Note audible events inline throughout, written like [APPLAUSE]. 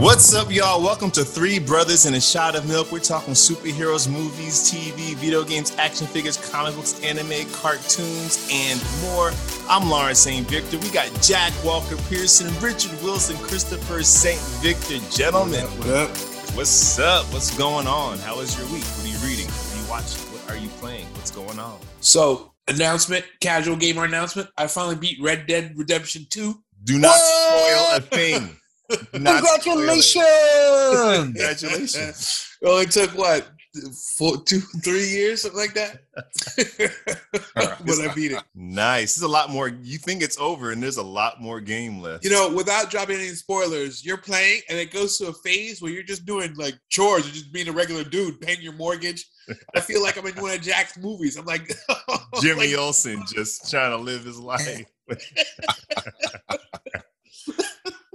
What's up, y'all? Welcome to Three Brothers and a Shot of Milk. We're talking superheroes, movies, TV, video games, action figures, comic books, anime, cartoons, and more. I'm Lawrence St. Victor. We got Jack Walker Pearson, Richard Wilson, Christopher St. Victor. Gentlemen, What up? what's up? What's going on? How was your week? What are you reading? What are you watching? What are you playing? What's going on? So, announcement, casual gamer announcement. I finally beat Red Dead Redemption 2. Do not spoil a thing. Do [LAUGHS] not spoil it. Congratulations! Congratulations. It only took what, four, two, three years, something like that. [LAUGHS] but [LAUGHS] I beat it. Nice. There's a lot more. You think it's over, and there's a lot more game left. You know, without dropping any spoilers, you're playing and it goes to a phase where you're just doing like chores, you're just being a regular dude, paying your mortgage. I feel like I'm in one of Jack's movies. I'm like Jimmy like, Olsen just trying to live his life.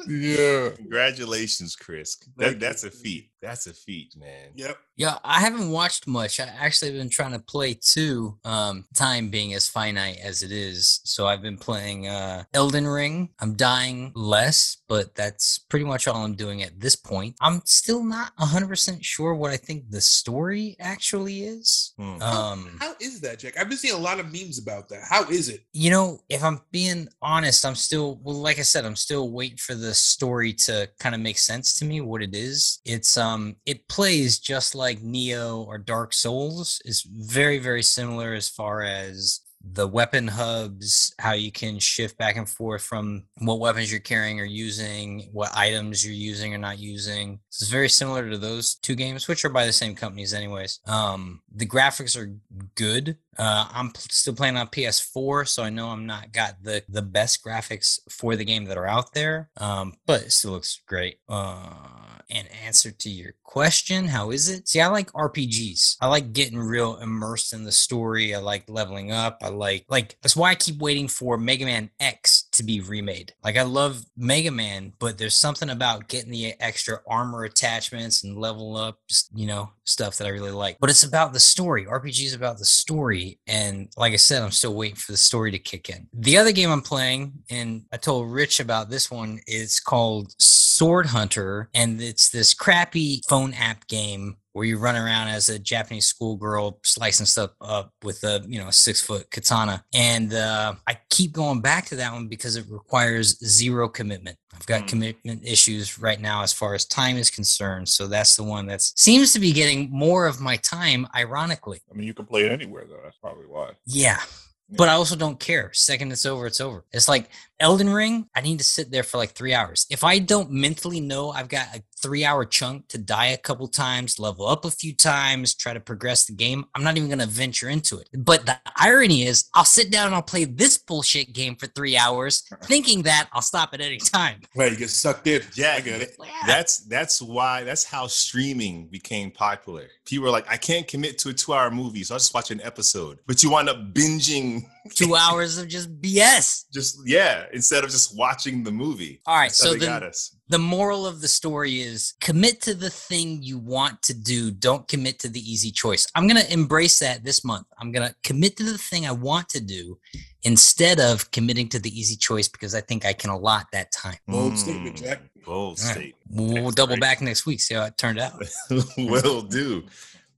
Yeah. Congratulations, Chris. That, that's a feat. That's a feat, man. Yep. Yeah, I haven't watched much. I actually been trying to play two. Um, time being as finite as it is, so I've been playing uh, Elden Ring. I'm dying less, but that's pretty much all I'm doing at this point. I'm still not 100 percent sure what I think the story actually is. Hmm. Um, How is that, Jack? I've been seeing a lot of memes about that. How is it? you know, if I'm being honest, I'm still well, like I said, I'm still waiting for the story to kind of make sense to me what it is. It's um it plays just like Nioh or Dark Souls. It's very, very similar as far as the weapon hubs, how you can shift back and forth from what weapons you're carrying or using, what items you're using or not using. It's very similar to those two games, which are by the same companies, anyways. Um, the graphics are good. Uh, I'm still playing on PS4, so I know I'm not got the the best graphics for the game that are out there. Um, but it still looks great. Uh, and answer to your question, how is it? See, I like RPGs. I like getting real immersed in the story. I like leveling up. I like like that's why I keep waiting for Mega Man X to be remade. Like I love Mega Man, but there's something about getting the extra armor attachments and level up, you know, stuff that I really like. But it's about the story. RPG is about the story, and like I said, I'm still waiting for the story to kick in. The other game I'm playing, and I told Rich about this one, is called Sword Hunter, and it's this crappy phone app game where you run around as a Japanese schoolgirl slicing stuff up with a you know a six foot katana. And uh, I keep going back to that one because it requires zero commitment. I've got Hmm. commitment issues right now as far as time is concerned. So that's the one that seems to be getting more of my time, ironically. I mean, you can play it anywhere though. That's probably why. Yeah. But I also don't care. Second it's over, it's over. It's like Elden Ring, I need to sit there for like three hours. If I don't mentally know I've got a three hour chunk to die a couple times, level up a few times, try to progress the game, I'm not even going to venture into it. But the irony is, I'll sit down and I'll play this bullshit game for three hours, [LAUGHS] thinking that I'll stop at any time. Right, you get sucked in. Yeah, I get it. Yeah. That's that's why that's how streaming became popular. People are like, I can't commit to a two-hour movie, so I'll just watch an episode. But you wind up binging Two [LAUGHS] hours of just BS. just yeah, instead of just watching the movie. All right. So the, got us. the moral of the story is commit to the thing you want to do. Don't commit to the easy choice. I'm going to embrace that this month. I'm going to commit to the thing I want to do instead of committing to the easy choice because I think I can allot that time. Bold statement, Jack. Bold All right. statement. We'll That's double great. back next week, see how it turned out. [LAUGHS] Will do.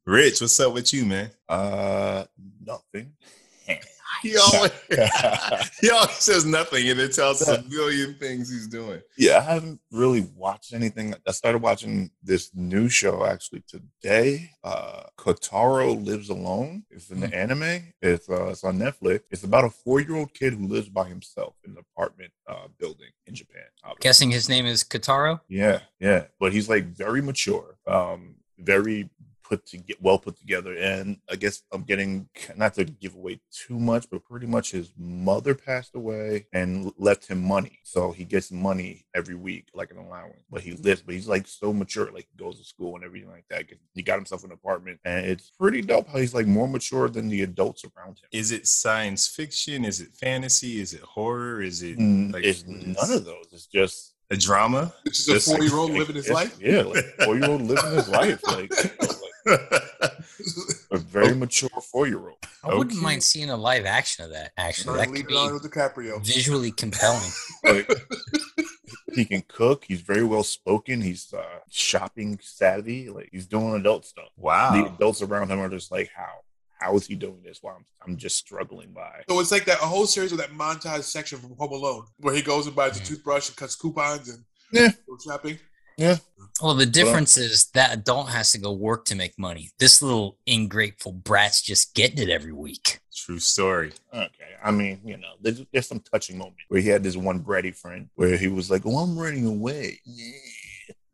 Rich, what's up with you, man? Uh, nothing. He always, [LAUGHS] [LAUGHS] he always says nothing and it tells us a million things he's doing. yeah, I haven't really watched anything. I started watching this new show actually today. Uh, Kotaro Lives Alone. It's an anime. It's uh, it's on Netflix. It's about a four year old kid who lives by himself in an apartment uh, building in Japan. obviously. Guessing his name is Kotaro. Yeah, yeah. But he's like very mature, um, very put to get well put together. And I guess I'm getting not to give away too much, but pretty much his mother passed away and left him money. So he gets money every week, like an allowance. But he lives, but he's like so mature, like he goes to school and everything like that. He got himself an apartment, and it's pretty dope how he's like more mature than the adults around him. Is it science fiction? Is it fantasy? Is it horror? Is it Mm, like it's none of those. It's just a drama? This is a Just like- four year old living his life. Yeah, like four year old living his life. Like, like [LAUGHS] a very mature four year old. I wouldn't Okay. mind seeing a live action of that. Actually, that could be Leonardo DiCaprio. visually compelling. [LAUGHS] Like, he can cook. He's very well spoken. He's uh, shopping savvy. Like he's doing adult stuff. Wow. The adults around him are just like, how? How is he doing this? While I'm, I'm just struggling by. So it's like that a whole series of that montage section from Home Alone, where he goes and buys a toothbrush and cuts coupons and Yeah. goes shopping. Well, the uh, difference is that adult has to go work to make money. This little ingrateful brat's just getting it every week. True story. Okay. I mean, you know, there's, there's some touching moments where he had this one bratty friend where he was like, "Oh, I'm running away. Yeah,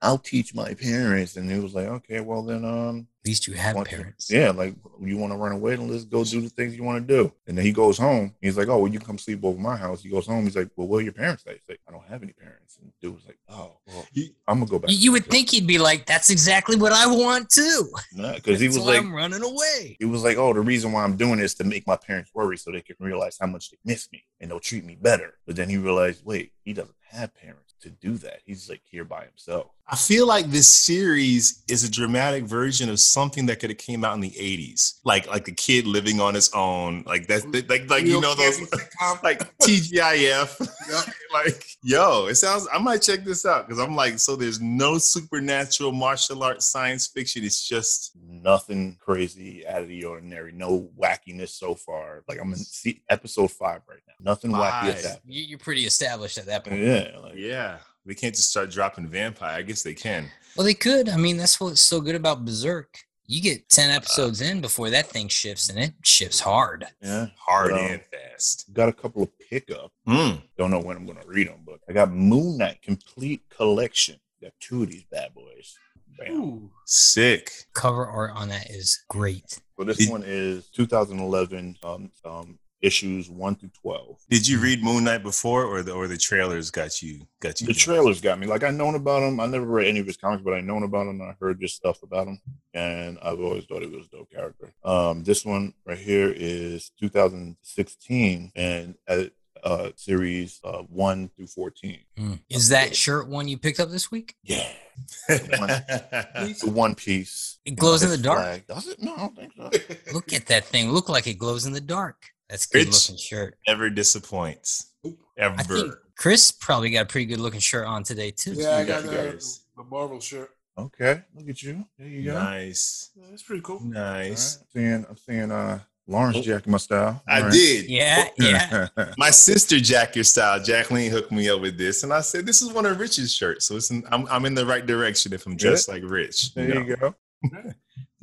I'll teach my parents." And he was like, "Okay, well then, um, At least you have parents. yeah, like you want to run away, then let's go do the things you want to do." And then he goes home. He's like, "Oh, well, you come sleep over my house." He goes home. He's like, "Well, where are your parents?" At? He's like, "I don't have any parents." And dude was like, "Oh, well, I'm gonna go back." You, would think he'd be like, "That's exactly what I want too." No, because he was like, "I'm running away." He was like, "Oh, the reason why I'm doing this to make my parents worry, so they can realize how much they miss me and they'll treat me better." But then he realized, wait, he doesn't have parents to do that. He's like here by himself. I feel like this series is a dramatic version of something that could have came out in the 80s. Like like a kid living on his own. Like that's like like you know those [LAUGHS] like [LAUGHS] TGIF. Yep. [LAUGHS] like, yo, it sounds I might check this out because I'm like, so there's no supernatural martial arts science fiction. It's just Nothing crazy out of the ordinary. No wackiness so far. Like I'm in episode five right now. Nothing wacky Five. has happened. You, you're pretty established at that point. Yeah, like, yeah. They can't just start dropping vampire. I guess they can. Well, they could. I mean, that's what's so good about Berserk. You get 10 episodes in before that thing shifts, and it shifts hard. yeah. Hard Well, and fast. Got a couple of pickup. Mm. Don't know when I'm gonna read them, but I got Moon Knight complete collection. Got two of these bad boys. Bam. Ooh. Sick. Cover art on that is great. So this Did- one is 2011 um, um, issues one through 12. Did you read Moon Knight before, or the or the trailers got you got you? The trailers got me. Like I known about him. I never read any of his comics, but I known about him. I heard just stuff about him, and I've always thought he was a dope character. Um, this one right here is 2016, and uh, uh, series uh, one through 14. Mm. Is that shirt one you picked up this week? Yeah, [LAUGHS] the One Piece. It glows in the dark. flag. Does it? No, I don't think so. Look at that thing. Look like it glows in the dark. That's a good Rich. looking shirt. Never disappoints. Ever. I think Chris probably got a pretty good looking shirt on today too. Yeah, I got got the, guys. the Marvel shirt. Okay, look at you. There you go. nice, Yeah, that's pretty cool. Nice. right. Seeing, I'm seeing uh, Lawrence jacking my style. I All right. did. Yeah, yeah. [LAUGHS] My sister Jack your style. Jacqueline hooked me up with this, and I said, "This is one of Rich's shirts, so it's in, I'm I'm in the right direction if I'm dressed like Rich." there you you go. [LAUGHS]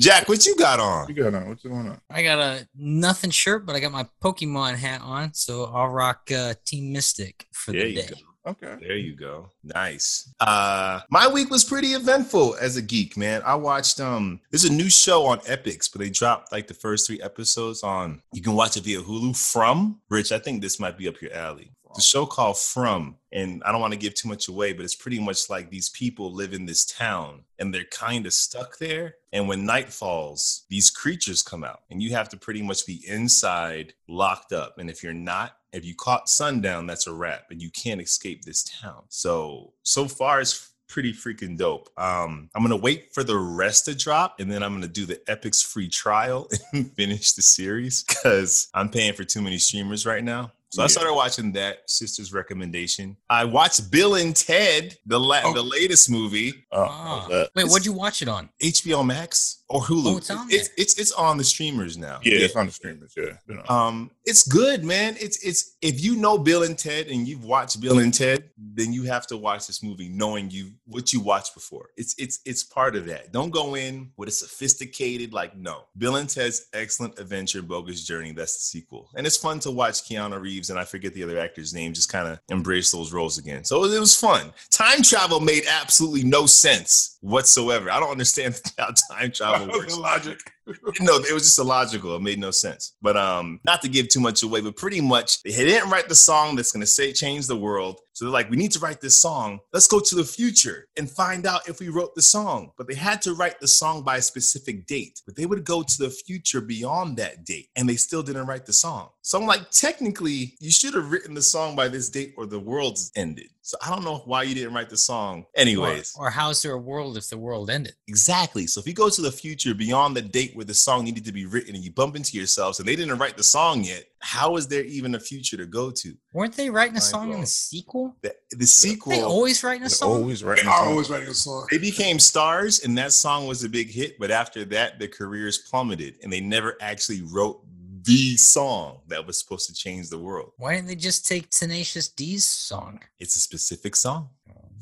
Jack, what you got on? You got on. What's going on? I got a nothing shirt, but I got my Pokemon hat on, so I'll rock uh, Team Mystic for There the you day. go. Okay. There you go. Nice. Uh my week was pretty eventful as a geek, man. I watched um there's a new show on Epix, but they dropped like the first three episodes on you can watch it via Hulu from Rich. I think this might be up your alley. A show called From, and I don't want to give too much away, but it's pretty much like these people live in this town and they're kind of stuck there. And when night falls, these creatures come out, and you have to pretty much be inside, locked up. And if you're not, if you caught sundown, that's a wrap, and you can't escape this town. So so far, it's pretty freaking dope. Um, I'm gonna wait for the rest to drop, and then I'm gonna do the Epix free trial [LAUGHS] and finish the series because I'm paying for too many streamers right now. So I started watching that sister's recommendation. I watched Bill and Ted, the la- Oh. the latest movie, Oh, Ah. Wait, what'd you watch it on? HBO Max or Hulu. Oh, it's on it's, there. it's it's on the streamers now. Yeah, it's on the streamers. Yeah. You know. Um, it's good, man. It's it's if you know Bill and Ted and you've watched Bill and Ted, then you have to watch this movie knowing you what you watched before. It's it's it's part of that. Don't go in with a sophisticated like no. Bill and Ted's Excellent Adventure Bogus Journey. That's the sequel, and it's fun to watch Keanu Reeves and I forget the other actor's name just kind of embrace those roles again. So it was fun. Time travel made absolutely no sense whatsoever. I don't understand [LAUGHS] how time travel works logic. [LAUGHS] no, it was just illogical. It made no sense. But um, not to give too much away, but pretty much they didn't write the song that's gonna say change the world. So they're like, we need to write this song. Let's go to the future and find out if we wrote the song. But they had to write the song by a specific date. But they would go to the future beyond that date, and they still didn't write the song. So I'm like, technically, you should have written the song by this date, or the world's ended. So I don't know why you didn't write the song. Anyways, Or, or how's there a world if the world ended? exactly. So if you go to the future beyond the date where the song needed to be written and you bump into yourselves and they didn't write the song yet, how is there even a future to go to? Weren't they writing a song in the sequel? The, the sequel, They always writing a song. always right. They are always writing a song. they became stars and that song was a big hit. But after that, their careers plummeted and they never actually wrote the song that was supposed to change the world. Why didn't they just take Tenacious D's song? It's a specific song.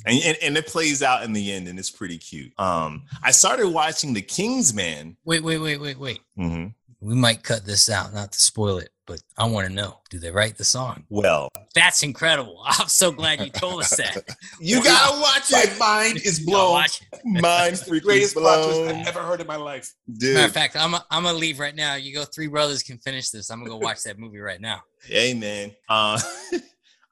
And, and, and it plays out in the end and it's pretty cute. Um, I started watching The Kingsman. Wait, wait, wait, wait, wait. Mhm. We might cut this out, not to spoil it, but I want to know: Do they write the song? Well, That's incredible. [LAUGHS] I'm so glad you told us that. [LAUGHS] you gotta watch it. My it. mind is blown. watch it. [LAUGHS] Mind The freaking greatest plot twist blown. I've ever heard in my life. Matter of fact, I'm i I'm gonna leave right now. You go, three brothers can finish this. I'm gonna go watch that movie right now. hey man. Uh,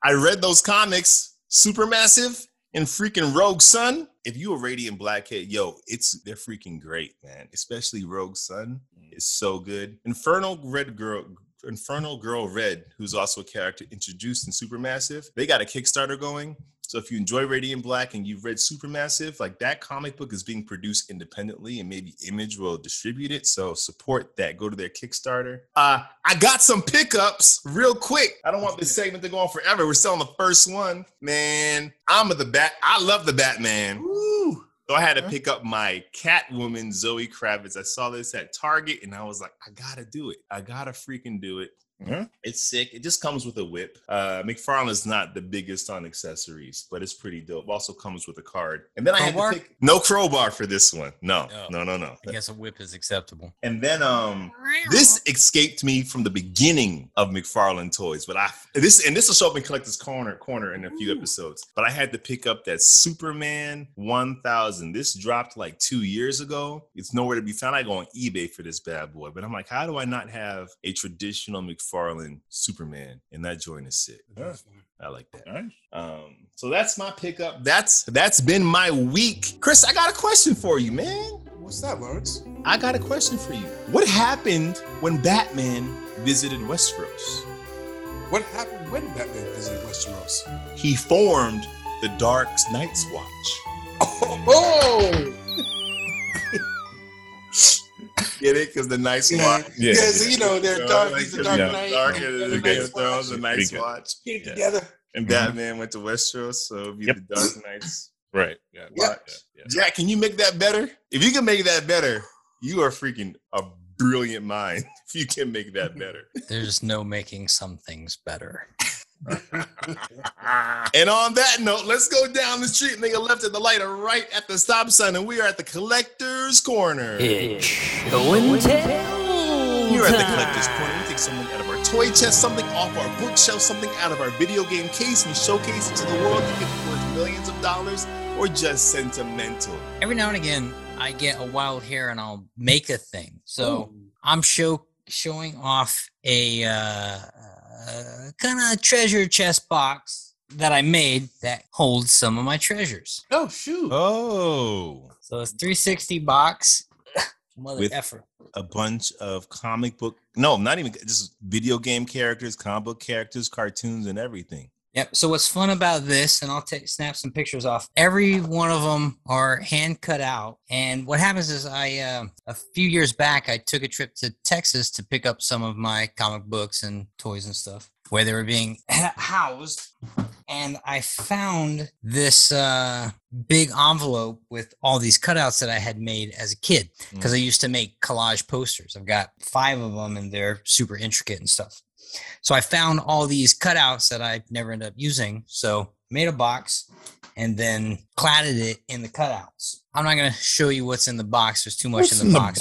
I read those comics, Supermassive and freaking Rogue Sun. If you a Radiant Blackhead, yo, it's they're freaking great, man. Especially Rogue Sun is so good. Infernal Red Girl. Infernal Girl Red, who's also a character introduced in Supermassive, they got a Kickstarter going. So if you enjoy Radiant Black and you've read Supermassive, like that comic book is being produced independently and maybe Image will distribute it. So support that. Go to their Kickstarter. Uh, I got some pickups real quick. I don't want this segment to go on forever. We're selling the first one. Man, I'm the bat. I love the Batman. Woo. So I had to pick up my Catwoman Zoe Kravitz. I saw this at Target and I was like, I gotta do it. I gotta freaking do it. Yeah. It's sick. It just comes with a whip. Uh, McFarlane is not the biggest on accessories, but it's pretty dope. Also comes with a card. And then I had to pick no crowbar for this one. No, Oh. no, no, no. I guess a whip is acceptable. And then um this escaped me from the beginning of McFarlane toys, but I this and this will show up in Collector's Corner corner in a few episodes. But I had to pick up that Superman 1000. This dropped like two years ago. It's nowhere to be found. I go on eBay for this bad boy, but I'm like, how do I not have a traditional McFarlane Superman? And that joint is sick. Yeah. I like that. Um, so that's my pickup. That's that's been my week. Chris, I got a question for you, man. What's that, Lawrence? I got a question for you. What happened when Batman visited Westeros? What happened when Batman visited Westeros? He formed the Dark Night's Watch. [LAUGHS] Oh, Get it? Because the Night's yeah, Watch. yeah. Yeah. so you know they're You dark. like He's the the- Dark yeah. Knight. Dark and and the the Game of Thrones, the Night's Pretty. Watch. Came Yeah. together. And. Batman went to Westeros, so it'd be Yep. the Dark Knights. Right. Yeah. Yeah. yeah. Jack, can you make that better? If you can make that better, you are freaking a brilliant mind. [LAUGHS] If you can make that better. There's no making some things better. [LAUGHS] And on that note, let's go down the street. Nigga left at the light or right at the stop sign, and we are at the collector's corner. It's show and tell. Here at the time. collector's corner, we take something out of our toy chest, something off our bookshelf, something out of our video game case, and showcase it to the world. You can be worth millions of dollars or just sentimental. Every now and again, I get a wild hair and I'll make a thing. So I'm show showing off a uh, uh, kind of treasure chest box that I made that holds some of my treasures. Oh shoot! Oh, So it's 360 box. [LAUGHS] Mother With- effer. a bunch of comic book, no, not even just video game characters, comic book characters, cartoons, and everything. Yep. So what's fun about this, and I'll take snap some pictures off. Every one of them are hand cut out, and what happens is I uh, a few years back I took a trip to Texas to pick up some of my comic books and toys and stuff where they were being [LAUGHS] housed, and I found this uh, big envelope with all these cutouts that I had made as a kid because I used to make collage posters. I've got five of them, and they're super intricate and stuff. So I found all these cutouts that I never ended up using. So made a box and then cladded it in the cutouts. I'm not gonna show you what's in the box. There's too much What's in the box.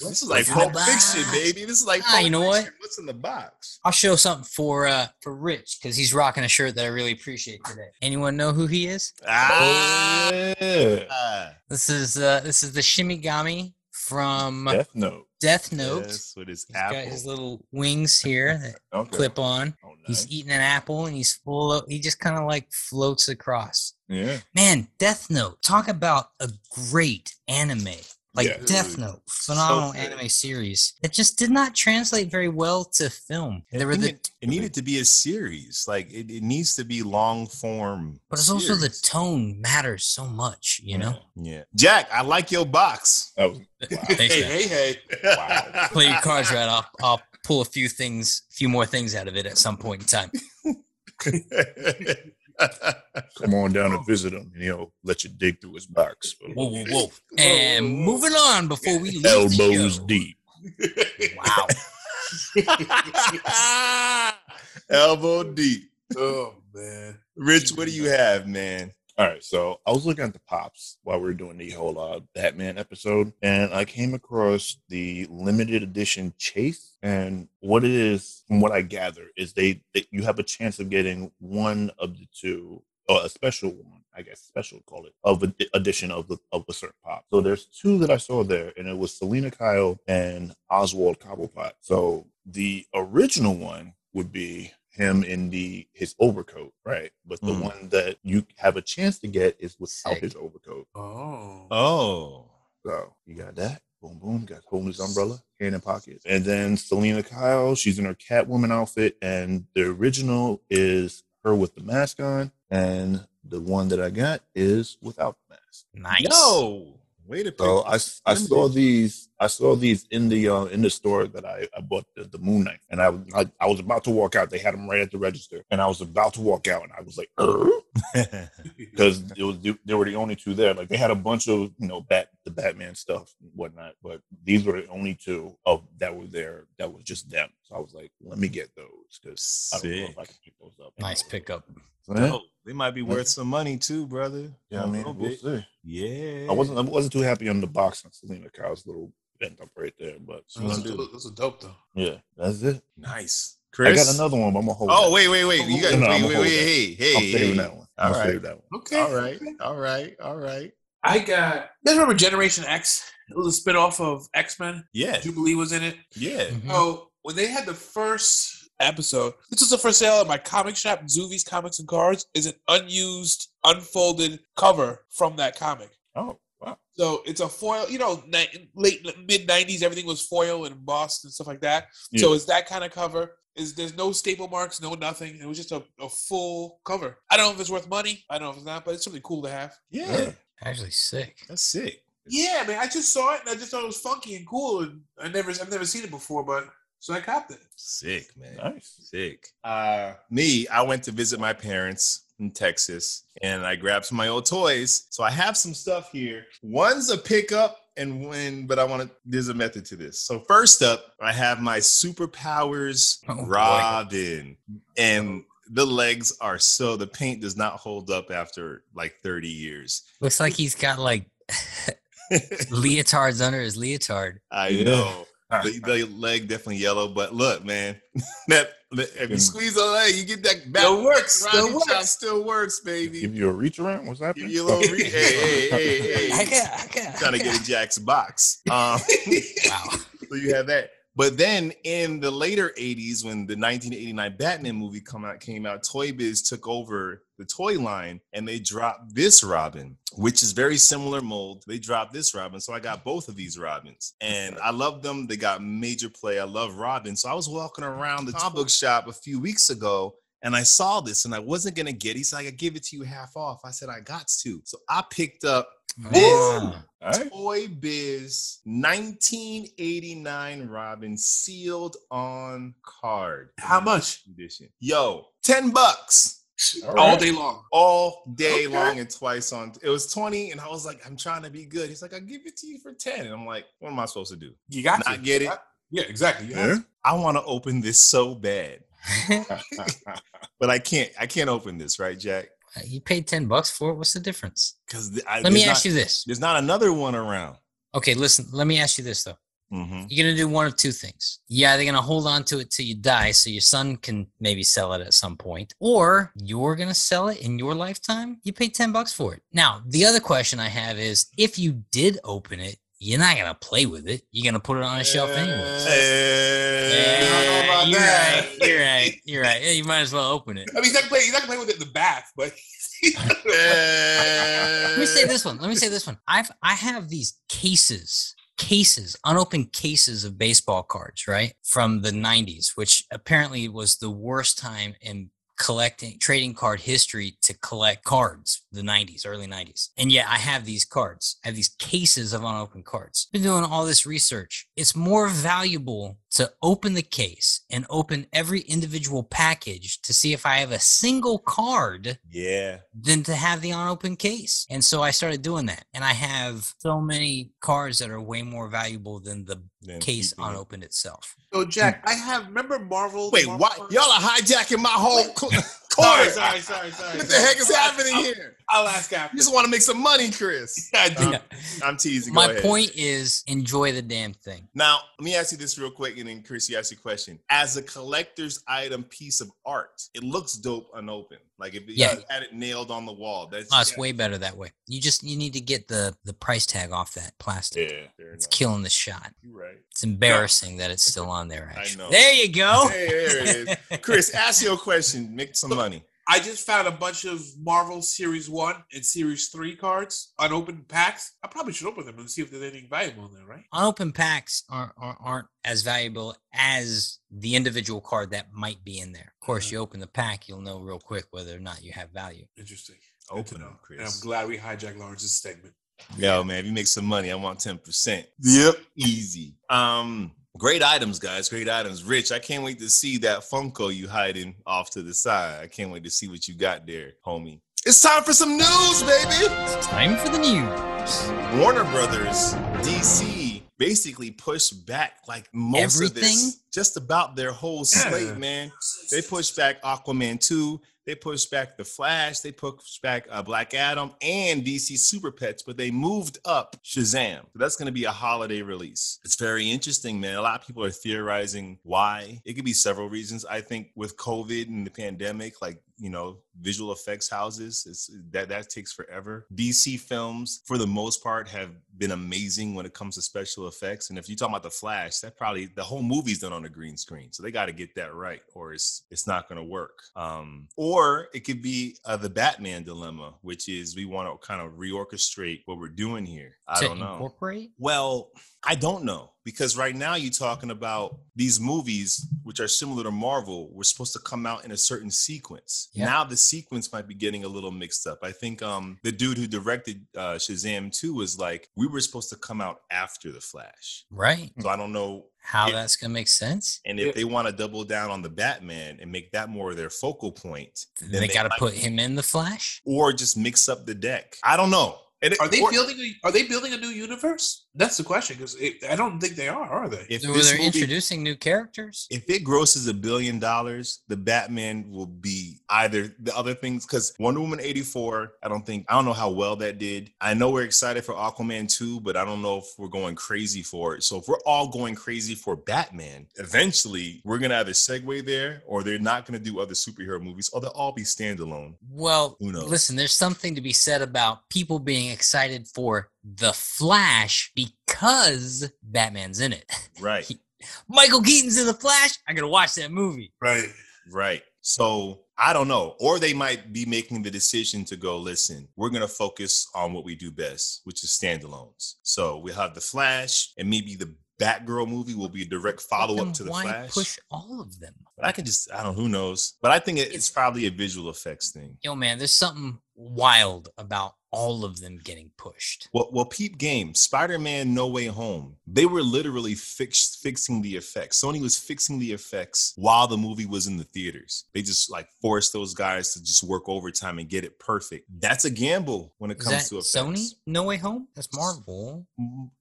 This is like What's Pulp Fiction, baby. This is like Ah, you know what? What's in the box? I'll show something for uh for Rich because he's rocking a shirt that I really appreciate today. Anyone know who he is? Ah, Yeah. This is uh this is the Shinigami from Death Note. Death Note. Yes, with his He's apple. got his little wings here that [LAUGHS] Okay. clip on. Oh, He's eating an apple and he's full of he just kind of like floats across. Yeah. Man, Death Note. Talk about a great anime. Like Yeah. Death Note, phenomenal good. anime series. It just did not translate very well to film. There were It the, needed- it needed to be a series. Like it, it needs to be long form. but it's also the tone matters so much, you know. Yeah. Jack, I like your box. Oh. [LAUGHS] That was Thanks, hey, man. hey, hey. Wow. Play your cards right. I'll, I'll pull a few things, a few more things out of it at some point in time. [LAUGHS] Come on down and visit him. and he'll let you dig through his box. Whoa, whoa, whoa! And moving on before we leave. Elbows the deep. Wow. [LAUGHS] [LAUGHS] Elbow deep. oh man. Rich, what do you have, man? All right, so I was looking at the pops while we were doing the whole uh, Batman episode, and I came across the limited edition Chase. And what it is, from what I gather, is they, they you have a chance of getting one of the two, or a special one, I guess, special call it, of a edition of the of a certain pop. So there's two that I saw there, and it was Selina Kyle and Oswald Cobblepot. So the original one would be him in the his overcoat, right? But the Mhm. one that you have a chance to get is without Sick. his overcoat. Oh. Oh. So you got that. Boom, boom. Got holding his umbrella, hand in pocket. And then Selina Kyle, she's in her Catwoman outfit, and the original is her with the mask on, and the one that I got is without the mask. Nice. Yo. Way to pick. So I, s- I saw these I saw these in the uh, in the store that I, I bought the, the Moon Knight, and I, I I was about to walk out. They had them right at the register, and I was about to walk out, and I was like, because [LAUGHS] [LAUGHS] it was they were the only two there. Like they had a bunch of you know bat the Batman stuff and whatnot, but these were the only two of that were there that was just them. So I was like, let me get those because I don't know if I can pick those up. Nice pickup. So, yeah, Oh, they might be worth some money too, brother. yeah, I A mean, we'll bit. see. Yeah. I wasn't I wasn't too happy on the box on Selina Kyle's little bent up right there, but Those are, those are dope though. yeah, that's it. nice. Chris? I got another one, but I'm gonna hold. Oh that. wait, wait, wait! You got No, wait, I'm wait, wait! hold Hey, hey, I'm hey. saving that one. I'm All gonna right. save that one. Okay. All right, all right, all right. I got. You guys remember Generation X? It was a spinoff of X Men. Yeah, Jubilee was in it. yeah. Mhm. Oh, when they had the first episode, this is the first sale at my comic shop, Zuvi's Comics and Cards, is an unused, unfolded cover from that comic. Oh wow. So it's a foil, you know, ni- late mid '90s, everything was foil and embossed and stuff like that. Yeah. So it's that kind of cover. Is there's no staple marks, no nothing. It was just a, a full cover. I don't know if it's worth money. I don't know if it's not, but it's something cool to have. Yeah, Yeah. Actually, sick. that's sick. Yeah, man. I just saw it and I just thought it was funky and cool, and I never, I've never seen it before, but so I copped it. Sick, man. Nice. Sick. Uh, me, I went to visit my parents in Texas and I grabbed some of my old toys. So I have some stuff here. One's a pickup and when, but I want to, there's a method to this. So first up, I have my superpowers [LAUGHS] Oh, boy. Robin. And the legs are so, the paint does not hold up after like 30 years. Looks like he's got like [LAUGHS] leotards under his leotard. I know. The, [LAUGHS] the leg definitely yellow, but look, man, [LAUGHS] that if you squeeze the leg, you get that back. Still works, Rodney still chop works. still works, baby. Give you a reach around. What's Give happening? you a little [LAUGHS] re- hey, hey, hey, I hey. got, I got, Trying to get in Jack's box. Um, Wow. so you have that. But then in the later 80s, when the 1989 Batman movie come out, came out, Toy Biz took over the toy line and they dropped this Robin, which is very similar mold. They dropped this Robin. So I got both of these Robins and I love them. They got major play. I love Robin. So I was walking around the comic book shop a few weeks ago and I saw this and I wasn't going to get it. He said, I could give it to you half off. I said, I got to. So I picked up Man. All right. Toy Biz 1989 Robin sealed on card. How much? Edition. Yo, 10 bucks All All right. day long. all day Okay. long and twice on. It was 20, and I was like, I'm trying to be good. He's like, I'll give it to you for 10. And I'm like, what am I supposed to do? You got Not to get it? Yeah, exactly. Yeah. I want to open this so bad, [LAUGHS] but I can't. I can't open this, right, Jack? you paid 10 bucks for it. What's the difference? Because Let me ask you this. There's not another one around. Okay, listen, let me ask you this though. Mhm. You're gonna do one of two things. Yeah, they're gonna hold on to it till you die, so your son can maybe sell it at some point, or you're gonna sell it in your lifetime. You paid ten bucks for it. Now, the other question I have is, if you did open it, you're not gonna play with it. You're gonna put it on a shelf anyway. Hey. I don't know about you're that. right. You're right. You're right. Yeah, you might as well open it. I mean, he's not playing. He's not playing with it in the bath, but [LAUGHS] Let me say this one. Let me say this one. I've I have these cases, cases, unopened cases of baseball cards, right? From the 90s, which apparently was the worst time in collecting trading card history to collect cards the 90s early 90s and yet i have these cards. I have these cases of unopened cards. Been doing all this research. It's more valuable to open the case and open every individual package to see if i have a single card Yeah. than to have the unopened case and so i started doing that and i have so many cards that are way more valuable than the Then case keeping it. unopened itself So Jack, I have remember Marvel. Wait, Marvel why cards? y'all are hijacking my whole [LAUGHS] co- Sorry, sorry, sorry, sorry. What the heck is happening I'll, here? I'll ask after. You just want to make some money, Chris. [LAUGHS] I do. Um, I'm teasing. Go my ahead. point is enjoy the damn thing Now, let me ask you this real quick, and then Chris, you ask you a question. As a collector's item piece of art, it looks dope unopened. Like if you Yeah. had it nailed on the wall, that's Oh, it's way better that way. You just you need to get the the price tag off that plastic. Yeah. It's enough. killing the shot. You're right. It's embarrassing that it's still on there. [LAUGHS] I know. there you go. Hey, there it is. [LAUGHS] Chris, ask your question. Make some money. I just found a bunch of Marvel Series One and Series Three cards, unopened packs. I probably should open them and see if there's anything valuable in there, right? Unopened packs aren't, aren't aren't as valuable as the individual card that might be in there. Of course, you open the pack, you'll know real quick whether or not you have value. Interesting. Open to them. Chris. And I'm glad we hijacked Lawrence's segment. Yo, man, if you make some money, I want 10%. Yep. Easy. Um, great items, guys. Great items. Rich, I can't wait to see that Funko you hiding off to the side. I can't wait to see what you got there, homie. It's time for some news, baby. It's time for the news. Warner Brothers, DC, basically pushed back like most of this, just about their whole slate, Yeah. man. They pushed back Aquaman 2. They pushed back The Flash. They pushed back uh, Black Adam and DC Super Pets, but they moved up Shazam. So that's going to be a holiday release. It's very interesting, man. A lot of people are theorizing why. It could be several reasons. I think with COVID and the pandemic, like you know, visual effects houses, it's that that takes forever. DC films, for the most part, have been amazing when it comes to special effects. And if you talk about the Flash, that probably the whole movie's done on a green screen, so they got to get that right, or it's it's not going to work. Um, or it could be uh, the Batman dilemma, which is we want to kind of reorchestrate what we're doing here. I to don't know. incorporate. Well, I don't know because right now you're talking about these movies, which are similar to Marvel, were supposed to come out in a certain sequence. Yeah. Now the sequence might be getting a little mixed up. I think um the dude who directed uh, Shazam 2 was like, we were supposed to come out after the Flash. Right. So I don't know. How Yeah. that's gonna make sense? And if they want to double down on the Batman and make that more of their focal point, then they got to might- put him in the Flash. or just mix up the deck. I don't know. And it- Are they or- building? A, are they building a new universe? That's the question. Because I don't think they are. Are they? if Where this they're movie- introducing new characters. if it grosses a billion dollars, the Batman will be either the other things because Wonder Woman 84, I don't think I don't know how well that did. I know we're excited for Aquaman 2, but I don't know if we're going crazy for it. So if we're all going crazy for Batman, eventually we're gonna either segue there or they're not gonna do other superhero movies, or they'll all be standalone. Well, Who knows? listen, there's something to be said about people being excited for the Flash because Batman's in it. Right. [LAUGHS] Michael Keaton's in the Flash. I gotta watch that movie. Right. Right. So I don't know. Or they might be making the decision to go, listen, we're going to focus on what we do best, which is standalones. So we'll have The Flash and maybe the Batgirl movie will be a direct follow up to The why Flash. push all of them? But I can just, I don't know, who knows? But I think it- it's It's- probably a visual effects thing. Yo, man, there's something wild about all of them getting pushed. Well, well, peep game, Spider-Man No Way Home. They were literally fix, fixing the effects. Sony was fixing the effects while the movie was in the theaters. They just like forced those guys to just work overtime and get it perfect. That's a gamble when it Is comes to effects. Sony? No Way Home? That's Marvel.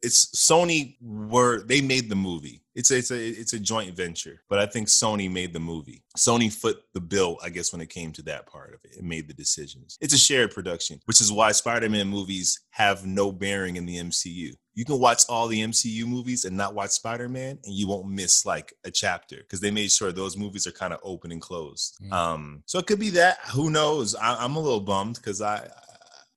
It's Sony were they made the movie. It's a, it's a it's a joint venture, but I think Sony made the movie. Sony foot the bill, I guess, when it came to that part of it. It made the decisions. It's a shared production, which is why Spider-Man movies have no bearing in the MCU. You can watch all the MCU movies and not watch Spider-Man, and you won't miss like a chapter because they made sure those movies are kind of open and closed. Mm. Um, so it could be that. Who knows? I, I'm a little bummed because I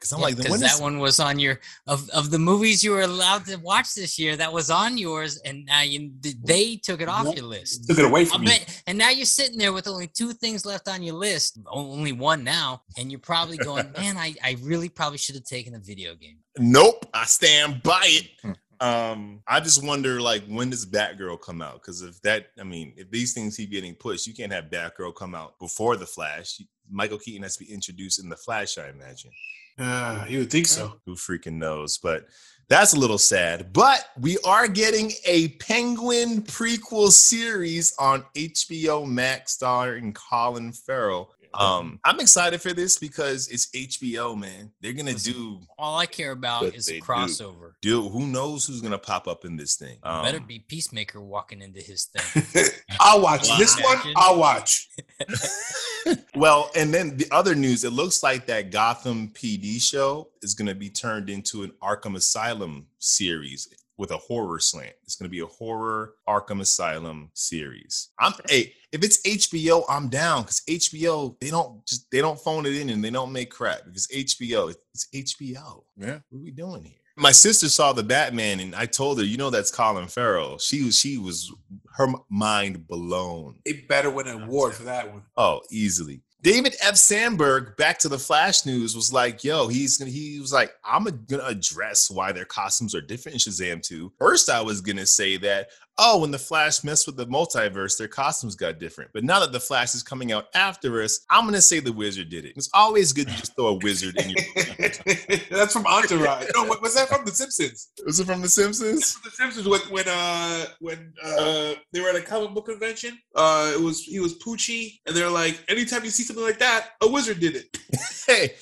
Because I'm Yeah, like, 'cause when that is, one was on your of of the movies you were allowed to watch this year. That was on yours, and now you they took it off What? your list. Took it away I from me. bet, and now you're sitting there with only two things left on your list, only one now, and you're probably going, [LAUGHS] "Man, I, I really probably should have taken a video game." nope, I stand by it. Hmm. Um, I just wonder, like, when does Batgirl come out? Because if that, I mean, if these things keep getting pushed, you can't have Batgirl come out before the Flash. Michael Keaton has to be introduced in the Flash, I imagine. Uh, you would think so. Who freaking knows? But that's a little sad. But we are getting a Penguin prequel series on HBO Max starring Colin Farrell. Um, I'm excited for this because it's HBO, man. They're gonna do, All I care about is a do. crossover. dude. Who knows who's gonna pop up in this thing? Um, Better be Peacemaker walking into his thing. [LAUGHS] I'll watch Wow. this one. I'll watch. [LAUGHS] [LAUGHS] well, and then the other news, it looks like that Gotham PD show is going to be turned into an Arkham Asylum series with a horror slant. It's going to be a horror Arkham Asylum series. I'm hey, if it's HBO, I'm down because HBO they don't just they don't phone it in and they don't make crap because HBO it's HBO. Yeah. What are we doing here? My sister saw the Batman and I told her, you know, that's Colin Farrell. She was she was her mind blown. It better win an award for that one. Oh, easily. David F. Sandberg, back to the Flash news, was like, "Yo, he's gonna." He was like, "I'm gonna address why their costumes are different in Shazam 2." First, I was gonna say that, oh, when the Flash messed with the multiverse, their costumes got different. But now that the Flash is coming out after us, I'm gonna say the Wizard did it. It's always good to just throw a wizard in your. Book. [LAUGHS] That's from Entourage. No, what- was that from The Simpsons? was it from The Simpsons? from The Simpsons when when uh when uh they were at a comic book convention. Uh, it was he was Poochie, and they're like, anytime you see something like that, a wizard did it. [LAUGHS] Hey,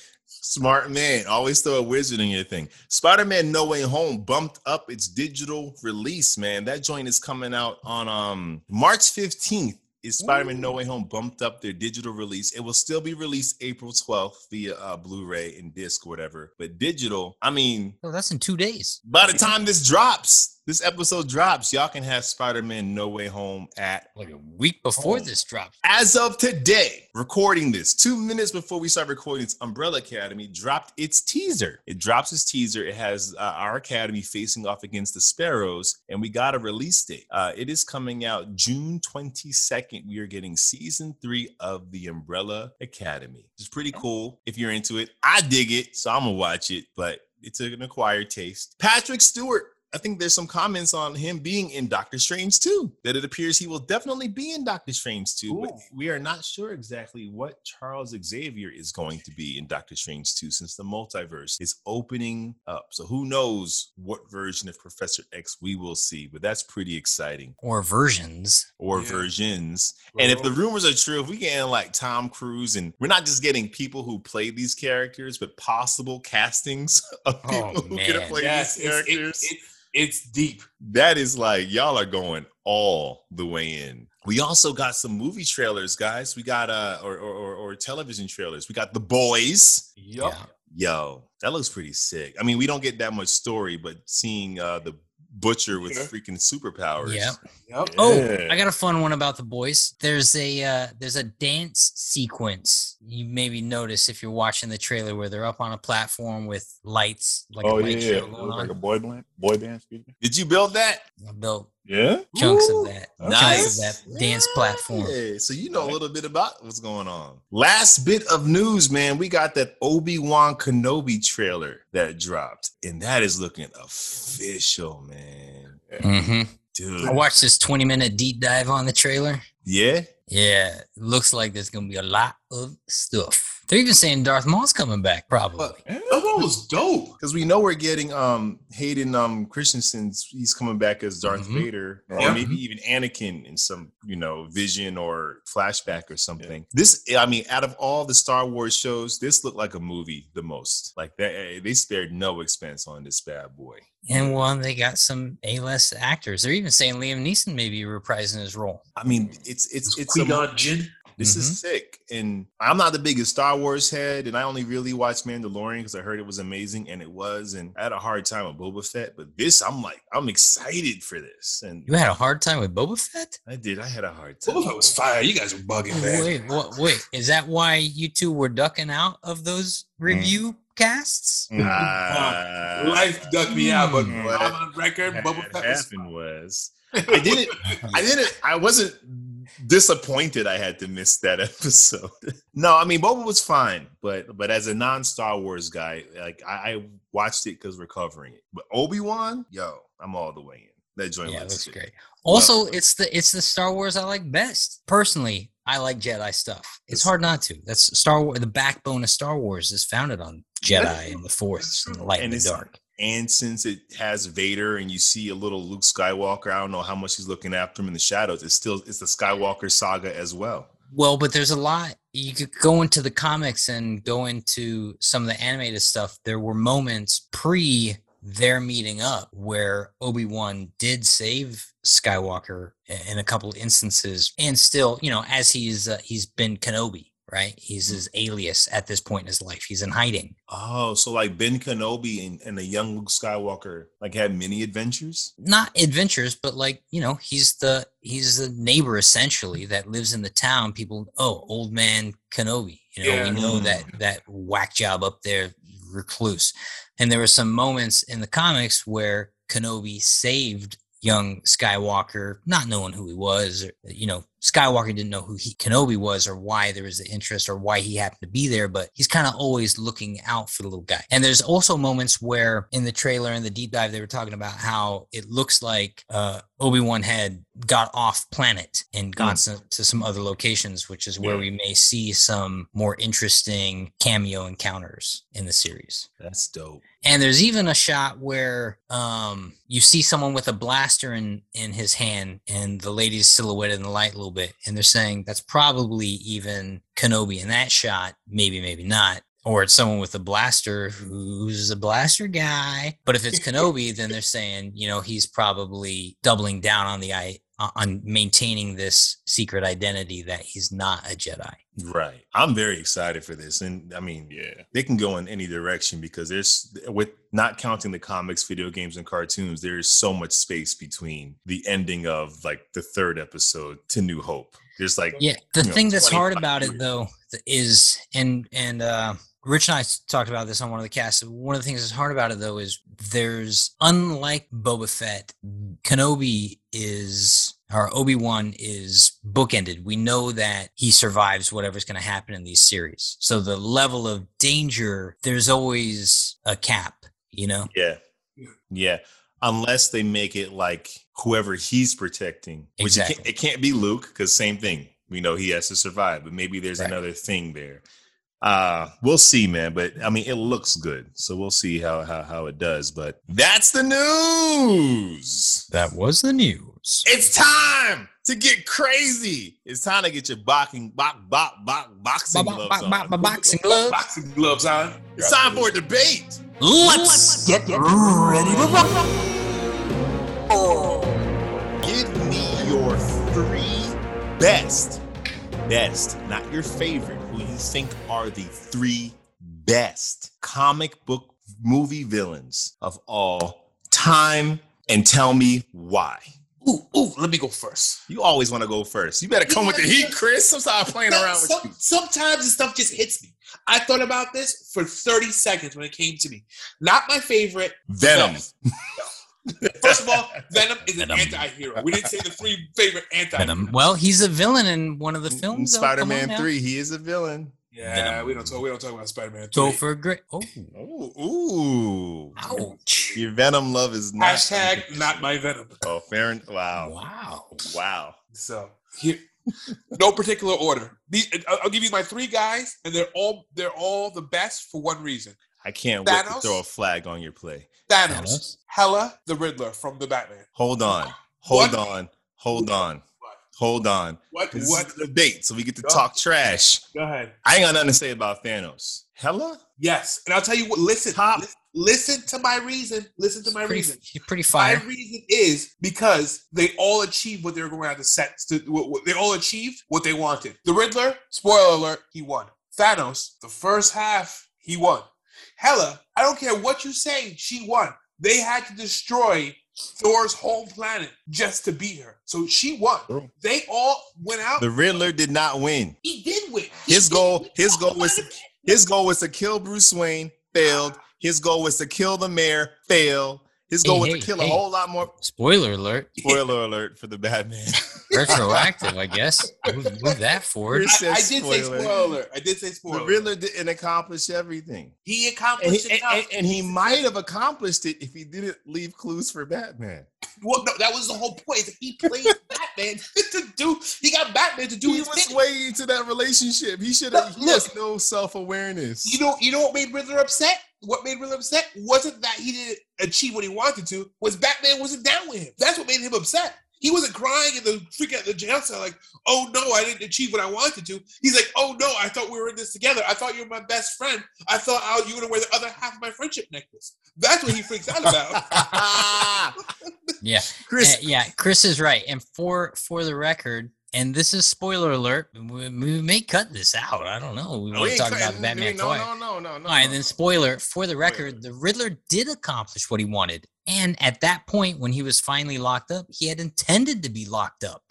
smart man. Always throw a wizard in your thing. Spider Man No Way Home bumped up its digital release, man. That joint is coming out on um March 15th. Is Spider Man No Way Home bumped up their digital release? It will still be released April 12th via uh, Blu ray and disc or whatever. But digital, I mean, Oh, that's in two days. by the time this drops, this episode drops, y'all can have Spider Man No Way Home at Like a week before Oh. this drops. as of today, recording this, two minutes before we start recording this, Umbrella Academy dropped its teaser. It drops its teaser. It has uh, our academy facing off against the Sparrows, and we got a release date. Uh, it is coming out June 22nd. We are getting season three of the Umbrella Academy. It's pretty cool if you're into it. I dig it, so I'm gonna watch it, but it's an acquired taste. Patrick Stewart I think there's some comments on him being in Doctor Strange too. That it appears he will definitely be in Doctor Strange too. But we are not sure exactly what Charles Xavier is going to be in Doctor Strange 2 since the multiverse is opening up. So who knows what version of Professor X we will see, but that's pretty exciting. Or versions. Or Yeah. versions. And if the rumors are true, if we get like Tom Cruise and we're not just getting people who play these characters, but possible castings of Oh, people who gonna play Yes, these it's, it- characters it- it's deep. that is like y'all are going all the way in. We also got some movie trailers, guys. We got uh or or, or, or television trailers. We got the boys. Yup. Yeah. Yo, that looks pretty sick. I mean, we don't get that much story, but seeing uh the butcher with Yeah. freaking superpowers. Yeah. Yup. Oh, I got a fun one about the boys. There's a uh, there's a dance sequence. You maybe notice if you're watching the trailer where they're up on a platform with lights, like oh a yeah, light yeah. show going was like a boy band, boy band. Excuse me. Did you build that? I built Yeah. chunks Ooh, of that, Nice. of that dance platform. Yeah, so you know a little bit about what's going on. Last bit of news, man. We got that Obi Wan Kenobi trailer that dropped, and that is looking official, man. hmm Dude, I watched this 20 minute deep dive on the trailer. yeah. Yeah, looks like there's gonna be a lot of stuff. They're even saying Darth Maul's coming back, probably. But that one was dope. because we know we're getting um Hayden um Christensen's he's coming back as Darth Mhm. Vader or Yeah. maybe even Anakin in some you know vision or flashback or something. This I mean out of all the Star Wars shows, this looked like a movie the most. Like they they spared no expense on this bad boy. And one, they got some A-list actors. They're even saying Liam Neeson may be reprising his role. I mean it's it's it's a, Qui-Gon Jinn. This Mhm. is sick and I'm not the biggest Star Wars head and I only really watched Mandalorian because I heard it was amazing and it was and I had a hard time with Boba Fett but this I'm like I'm excited for this and You had a hard time with Boba Fett? I did. I had a hard time. Boba Fett was fire. You guys were bugging, man. Wait, what? Wait, is that why you two were ducking out of those review casts. Ah, [LAUGHS] Life ducked me out, but. I'm on record. what Bubba had was happened was I didn't I didn't I wasn't disappointed I had to miss that [LAUGHS] episode. no, I mean Boba was fine, but but as a non-Star Wars guy, like I, I watched it because we're covering it. But Obi-Wan, yo, I'm all the way in. That joint Yeah, was that's great. Also, it's the it's the Star Wars I like best. Personally, I like Jedi stuff. It's It's- hard not to. That's Star Wars. The backbone of Star Wars is founded on Jedi and the Force and the light and, And the dark. And since it has Vader and you see a little Luke Skywalker, I don't know how much he's looking after him in the shadows. It's still it's the Skywalker saga as well. Well, but there's a lot. You could go into the comics and go into some of the animated stuff. There were moments pre their meeting up where Obi Wan did save Skywalker in a couple instances, and still, you know, as he's uh, he's been Kenobi, right? He's his alias at this point in his life. He's in hiding. Oh, so like Ben Kenobi and, and the young Luke Skywalker like had many adventures? not adventures, but like you know, he's the he's the neighbor essentially that lives in the town. People, oh, old man Kenobi. You know, Yeah. we know Mm. that that whack job up there, recluse. And there were some moments in the comics where Kenobi saved young Skywalker, not knowing who he was. Or, you know, Skywalker didn't know who he Kenobi was or why there was the interest or why he happened to be there, but he's kind of always looking out for the little guy. And there's also moments where in the trailer and the deep dive they were talking about how it looks like uh, Obi-Wan had got off planet and gone some, to some other locations, which is where Yeah. we may see some more interesting cameo encounters in the series. That's dope. And there's even a shot where um, you see someone with a blaster in in his hand, and the lady's silhouetted in the light a little bit, and they're saying that's probably even Kenobi in that shot. Maybe, maybe not. Or it's someone with a blaster who's a blaster guy. But if it's [LAUGHS] Kenobi, then they're saying, you know, he's probably doubling down on the i on maintaining this secret identity that he's not a Jedi. Right. I'm very excited for this. And I mean, yeah, they can go in any direction because there's, with not counting the comics, video games, and cartoons, there's so much space between the ending of like the third episode to New Hope. There's like, Yeah, the you know, thing that's hard 25 about it though is and and uh Rich and I talked about this on one of the casts. One of the things that's hard about it though is there's unlike Boba Fett, Kenobi is or Obi Wan is bookended. We know that he survives whatever's going to happen in these series. So the level of danger, there's always a cap. You know, yeah, yeah. Unless they make it like whoever he's protecting, which it, can't, it can't be Luke because same thing. We know he has to survive, but maybe there's Right. another thing there. Uh, we'll see, man. But I mean, it looks good, so we'll see how how, how it does. But that's the news. that was the news. It's time to get crazy. It's time to get your boxing, box, box, box, boxing Bo- bo- gloves bo- bo- on. bo- Boxing gloves. Boxing gloves on. It's time for a debate. Let's Get ready to rock. Give me your three best, best, not your favorite, who you think are the three best comic book movie villains of all time, and tell me why. Ooh, ooh, let me go first. You always want to go first. You better come with the heat, Chris. Sometimes I'm playing around with Some- you. sometimes this stuff just hits me. I thought about this for 30 seconds when it came to me. Not my favorite. Venom. First of all, Venom is an Venom. anti-hero. We didn't say the three favorite anti Venom. Well, he's a villain in one of the films. though. Come on Spider-Man 3, he is a villain. Yeah, Venom. we don't talk. We don't talk about Spider-Man. Go 3. for great. Oh, Oh, ooh. ouch! Your Venom love is not. Hashtag not my Venom. Oh, fair. en- Wow. Wow. Wow. So here, no particular order. These, I'll uh, I'll give you my three guys, and they're all they're all the best for one reason. I can't wait to throw a flag on your play. Thanos, Thanos? Hela, the Riddler from the Batman. Hold on. Hold What? on. Hold on. What? Hold on. What? This What? is a debate, so we get to Go. talk trash. Go ahead. I ain't got nothing to say about Thanos. Hela? Yes, and I'll tell you what. Listen, Top. lis- listen to my reason. Listen to my pretty, reason. he's pretty fine. My reason is because they all achieved what they were going to have to set. To, what- what- they all achieved what they wanted. The Riddler, spoiler alert, he won. Thanos, the first half, he won. Hela, I don't care what you say, she won. They had to destroy Thor's home planet just to beat her. So she won. True. They all went out. The Riddler did not win. he did win. He His did goal, win. his goal was his goal was to kill Bruce Wayne failed. His goal was to kill the mayor, failed. His goal Hey, was hey, to kill hey. a whole lot more. Spoiler alert. Spoiler alert for the Batman. [LAUGHS] Retroactive, I guess. Move, move that forward. I, I said did say spoiler. spoiler alert. I did say the spoiler. Riddler didn't accomplish everything. He And accomplished he, and, and- and he might have accomplished it if he didn't leave clues for Batman. [LAUGHS] Well, no, that was the whole point. He played [LAUGHS] Batman to do. He got Batman to do He his was thing. way into that relationship. He should have. He Look. has no self awareness. You know, you know what made Riddler upset? What made Riddler upset wasn't that he didn't achieve what he wanted to. Was Batman wasn't down with him. That's what made him upset. He wasn't crying in the freak out the jail cell like, "Oh no, I didn't achieve what I wanted to." He's like, "Oh no, I thought we were in this together. I thought you were my best friend. I thought I, was, you were gonna wear the other half of my friendship necklace." That's what he freaks out about. [LAUGHS] [LAUGHS] Yeah. Chris, Uh, yeah, Chris is right. And for for the record, and this is spoiler alert, we, we may cut this out. I don't know. We oh, we want to talk cutting- about Batman no, twice. no, no, no, no. All right, no, then spoiler for the record, the Riddler did accomplish what he wanted. And at that point, when he was finally locked up, he had intended to be locked up.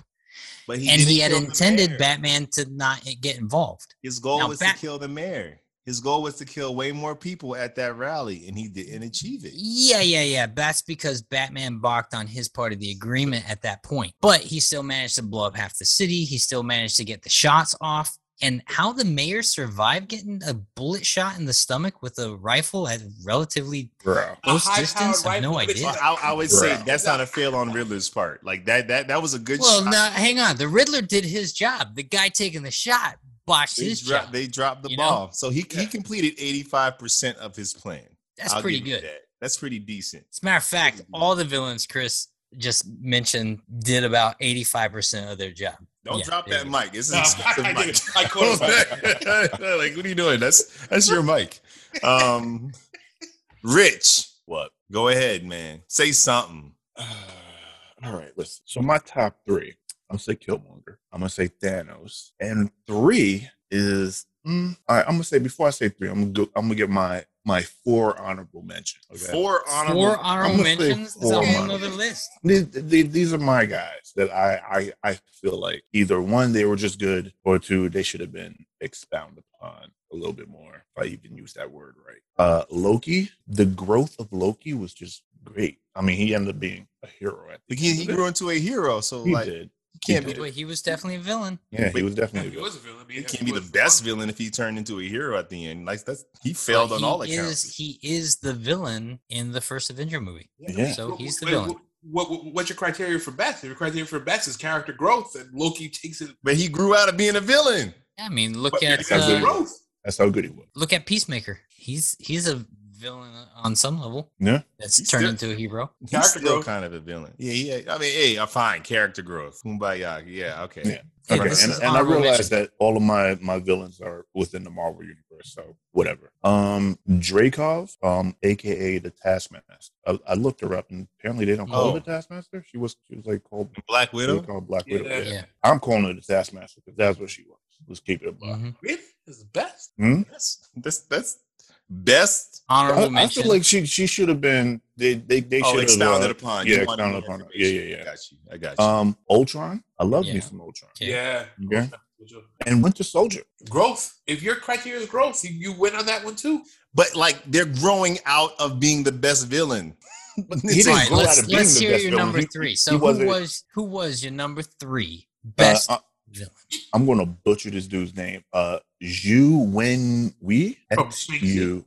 But and he had intended. Batman to not get involved. His goal Now, was Bat- to kill the mayor. His goal was to kill way more people at that rally, and he didn't achieve it. Yeah, yeah, yeah. That's because Batman balked on his part of the agreement at that point. But he still managed to blow up half the city. He still managed to get the shots off. And how the mayor survived getting a bullet shot in the stomach with a rifle at relatively Bro. close distance, I have no idea. Well, I, I would say that's not a fail on Riddler's part. Like that, that that was a good Well, shot. no, hang on. The Riddler did his job. The guy taking the shot botched they, his dropped, job. they dropped the you know? ball, so he Yeah. he completed eighty five percent of his plan. That's I'll pretty good. That. That's pretty decent. As a matter of fact, all the villains Chris just mentioned did about 85% of their job. Don't Yeah, drop that mic. It's an No, expensive I mic. did. I caught him. [LAUGHS] like, what are you doing? That's that's your mic. Um, Rich, What? go ahead, man. Say something. [SIGHS] all right, listen. So my top three, I'll say Killmonger. I'm gonna say Thanos, and three is mm, all right. I'm gonna say before I say three, I'm gonna go, I'm gonna get my my four honorable mentions. Okay? Four honorable. Four honorable mentions? Four that on honorable. another list? These, these, these are my guys that I, I I feel like either one they were just good or two they should have been expounded upon a little bit more. If I even use that word right. Uh, Loki, the growth of Loki was just great. I mean, he ended up being a hero at the He, end he grew into a hero, so He like did. He can't He be. did. He was definitely a villain. Yeah, he was definitely. He was a villain. He he can't be the best fun. villain if he turned into a hero at the end. Like that's he failed But on he all is, accounts. He is the villain in the first Avenger movie. Yeah. So he's the villain. What, what, what's your criteria for best? Your criteria for best is character growth, and Loki takes it. But he grew out of being a villain. I mean, look But at uh, growth. That's how good he was. look at Peacemaker. He's he's a villain on some level. Yeah. That's He's turned still- into a hero. He's Character still growth. kind of a villain. Yeah, yeah. I mean, hey, I'm fine. Character growth. Kumbaya. Yeah, okay. Yeah. Hey, Okay, this and, and I honorable realize that all of my my villains are within the Marvel universe, so whatever. Um, Dracov, um, aka the Taskmaster. I, I looked her up, and apparently they don't call Oh. her the Taskmaster. She was she was like called Black Widow. called Black Yeah. Widow. Yeah. Yeah. I'm calling her the Taskmaster because that's what she was. Let's keep it a buck. Mhm. Really? Is the best. That's that's that's best. Honorable I, I feel like she she should have been. They they they Oh, should have expounded uh, upon. Yeah, You expounded upon. her. Yeah, yeah, yeah. I got you. I got you. Um, Ultron. I love me Yeah. some Ultron. Okay. Yeah. Okay. And Winter Soldier. Growth. If your criteria is growth, you, you win on that one too. but like they're growing out of being the best villain. But [LAUGHS] He it's didn't All right, grow out let's, of being let's the hear best your villain. number He- three. he So who wasn't- who was your number three best Uh, villain? I'm gonna butcher this dude's name. Uh, Zhu Wen Wei. From X Shang-Chi. U Chief?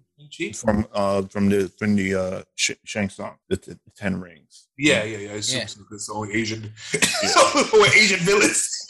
From uh from the from the uh Sh- Shang Tsung, the, t- the Ten Rings. Yeah, yeah, yeah. It's, Yeah. it's, it's only Asian. only [LAUGHS] Asian villains.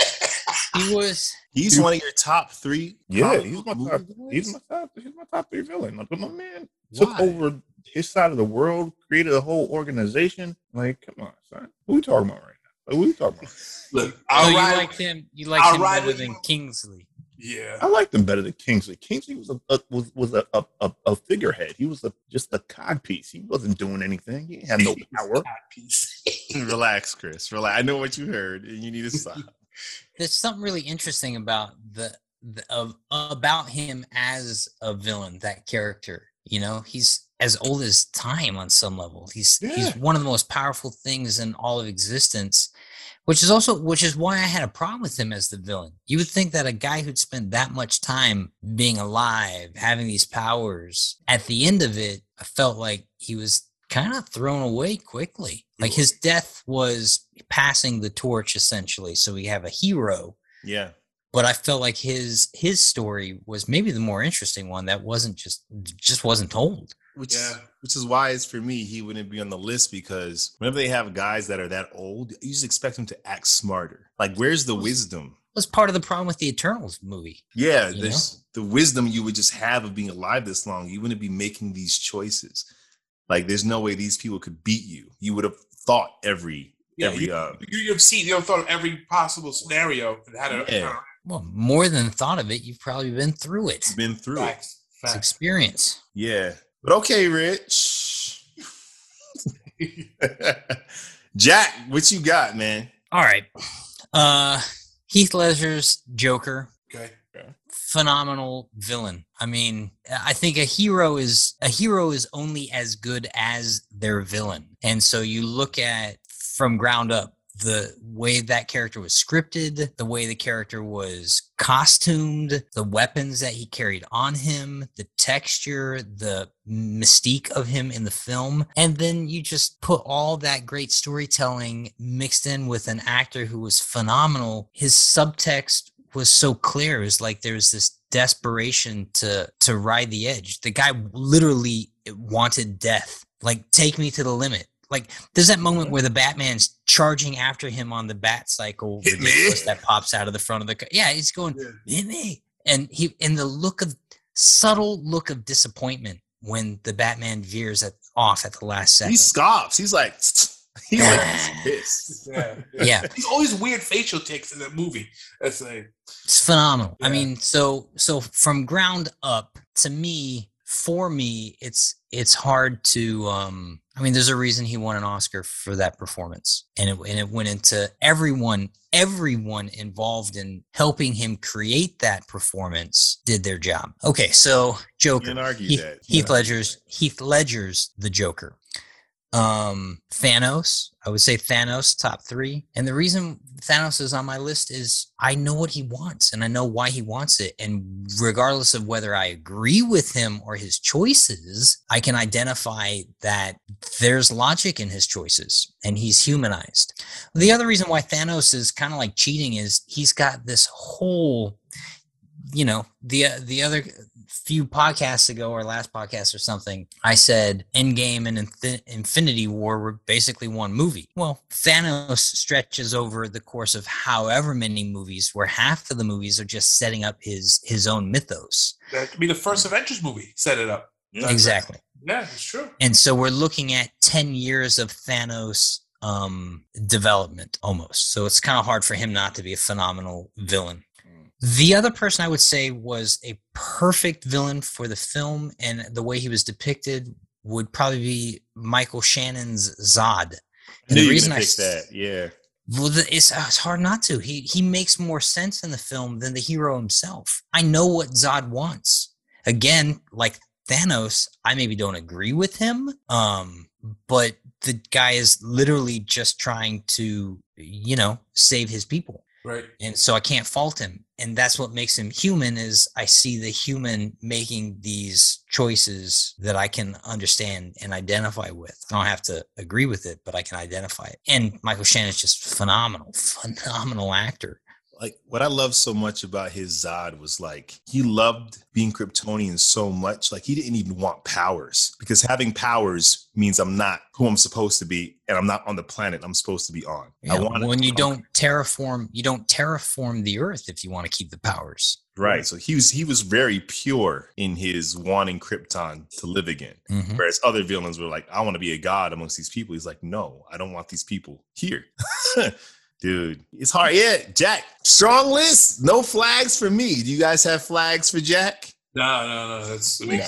He was He's one of your top three. Yeah, he's my top. villains? He's my top. He's my top three villain. Like, but my man took over his side of the world, created a whole organization. Like, come on, son. What we talking about right now? Like, what we talking about? Look, so I'll you liked him you liked I'll him ride better than you. Kingsley. Yeah. I liked him better than Kingsley. Kingsley was a, a was was a, a, a, a figurehead. He was a, just a cod piece. He wasn't doing anything. He had no [LAUGHS] power. Piece. [LAUGHS] Relax, Chris. Relax. I know what you heard, and you need to stop. [LAUGHS] There's something really interesting about the, the of about him as a villain, that character. You know, he's as old as time on some level. He's Yeah. he's one of the most powerful things in all of existence. Which is also which is why I had a problem with him as the villain. You would think that a guy who'd spent that much time being alive, having these powers, at the end of it, I felt like he was kind of thrown away quickly. Like his death was passing the torch essentially. So we have a hero, Yeah. but I felt like his his story was maybe the more interesting one that wasn't just just wasn't told. Which Yeah. which is why it's for me he wouldn't be on the list because whenever they have guys that are that old, you just expect them to act smarter. Like, where's the wisdom? was part of the problem with the Eternals movie. Yeah, You there's the wisdom you would just have of being alive this long. You wouldn't be making these choices. Like, there's no way these people could beat you. You would have thought every Yeah, every you, uh you, you've seen, you've thought of every possible scenario and had a Yeah. Well, more than thought of it, you've probably been through it. been through it. facts. It's experience. Yeah. But okay, Rich. [LAUGHS] Jack, what you got, man? All right. Uh Heath Ledger's Joker, okay. phenomenal villain. I mean, I think a hero is a hero is only as good as their villain. And so you look at from ground up the way that character was scripted, the way the character was costumed, the weapons that he carried on him, the texture, the mystique of him in the film. And then you just put all that great storytelling mixed in with an actor who was phenomenal. His subtext was so clear. It was like there was this desperation to to ride the edge. The guy literally wanted death. Like take me to the limit. Like there's that moment where the Batman's charging after him on the bat cycle Hit me. that pops out of the front of the car. Yeah, he's going Yeah. hit me. And he and the look of subtle look of disappointment when the Batman veers at, off at the last second. He scoffs. He's like [LAUGHS] he's like [LAUGHS] pissed. Yeah. yeah, [LAUGHS] He's always weird facial ticks in the movie. That's like, it's phenomenal. I mean, so so from ground up to me, for me, it's it's hard to um I mean, there's a reason he won an Oscar for that performance. And it and it went into everyone everyone involved in helping him create that performance did their job. Okay, so Joker. Can't argue Heath, that. Heath Ledger's Heath Ledger's the Joker. Um, Thanos, I would say Thanos top three. And the reason Thanos is on my list is I know what he wants and I know why he wants it. And regardless of whether I agree with him or his choices, I can identify that there's logic in his choices and he's humanized. The other reason why Thanos is kind of like cheating is he's got this whole you know the the other few podcasts ago or last podcast or something i said endgame and Infi- infinity war were basically one movie well thanos stretches over the course of however many movies where half of the movies are just setting up his his own mythos that could be the first Avengers movie. Set it up. That's- exactly Yeah, it's true. and so we're looking at 10 years of thanos um development almost so it's kind of hard for him not to be a phenomenal villain the other person I would say was a perfect villain for the film, and the way he was depicted would probably be Michael Shannon's Zod. And the reason I that. Yeah. well, the, it's, uh, it's hard not to. He he makes more sense in the film than the hero himself. I know what Zod wants. Again, like Thanos, I maybe don't agree with him. Um, but the guy is literally just trying to, you know, save his people Right. and so I can't fault him. And that's what makes him human is I see the human making these choices that I can understand and identify with. I don't have to agree with it, but I can identify it. And Michael Shannon is just phenomenal, [LAUGHS] phenomenal actor. Like what I love so much about his Zod was like he loved being Kryptonian so much, like he didn't even want powers because having powers means I'm not who I'm supposed to be, and I'm not on the planet I'm supposed to be on. I Yeah, want when you don't terraform, you don't terraform the earth if you want to keep the powers. right. So he was he was very pure in his wanting Krypton to live again. Mhm. Whereas other villains were like, I want to be a god amongst these people. He's like, no, I don't want these people here. [LAUGHS] Dude, it's hard. Yeah, Jack, strong list. No flags for me. Do you guys have flags for Jack? No, no, no. That's I mean,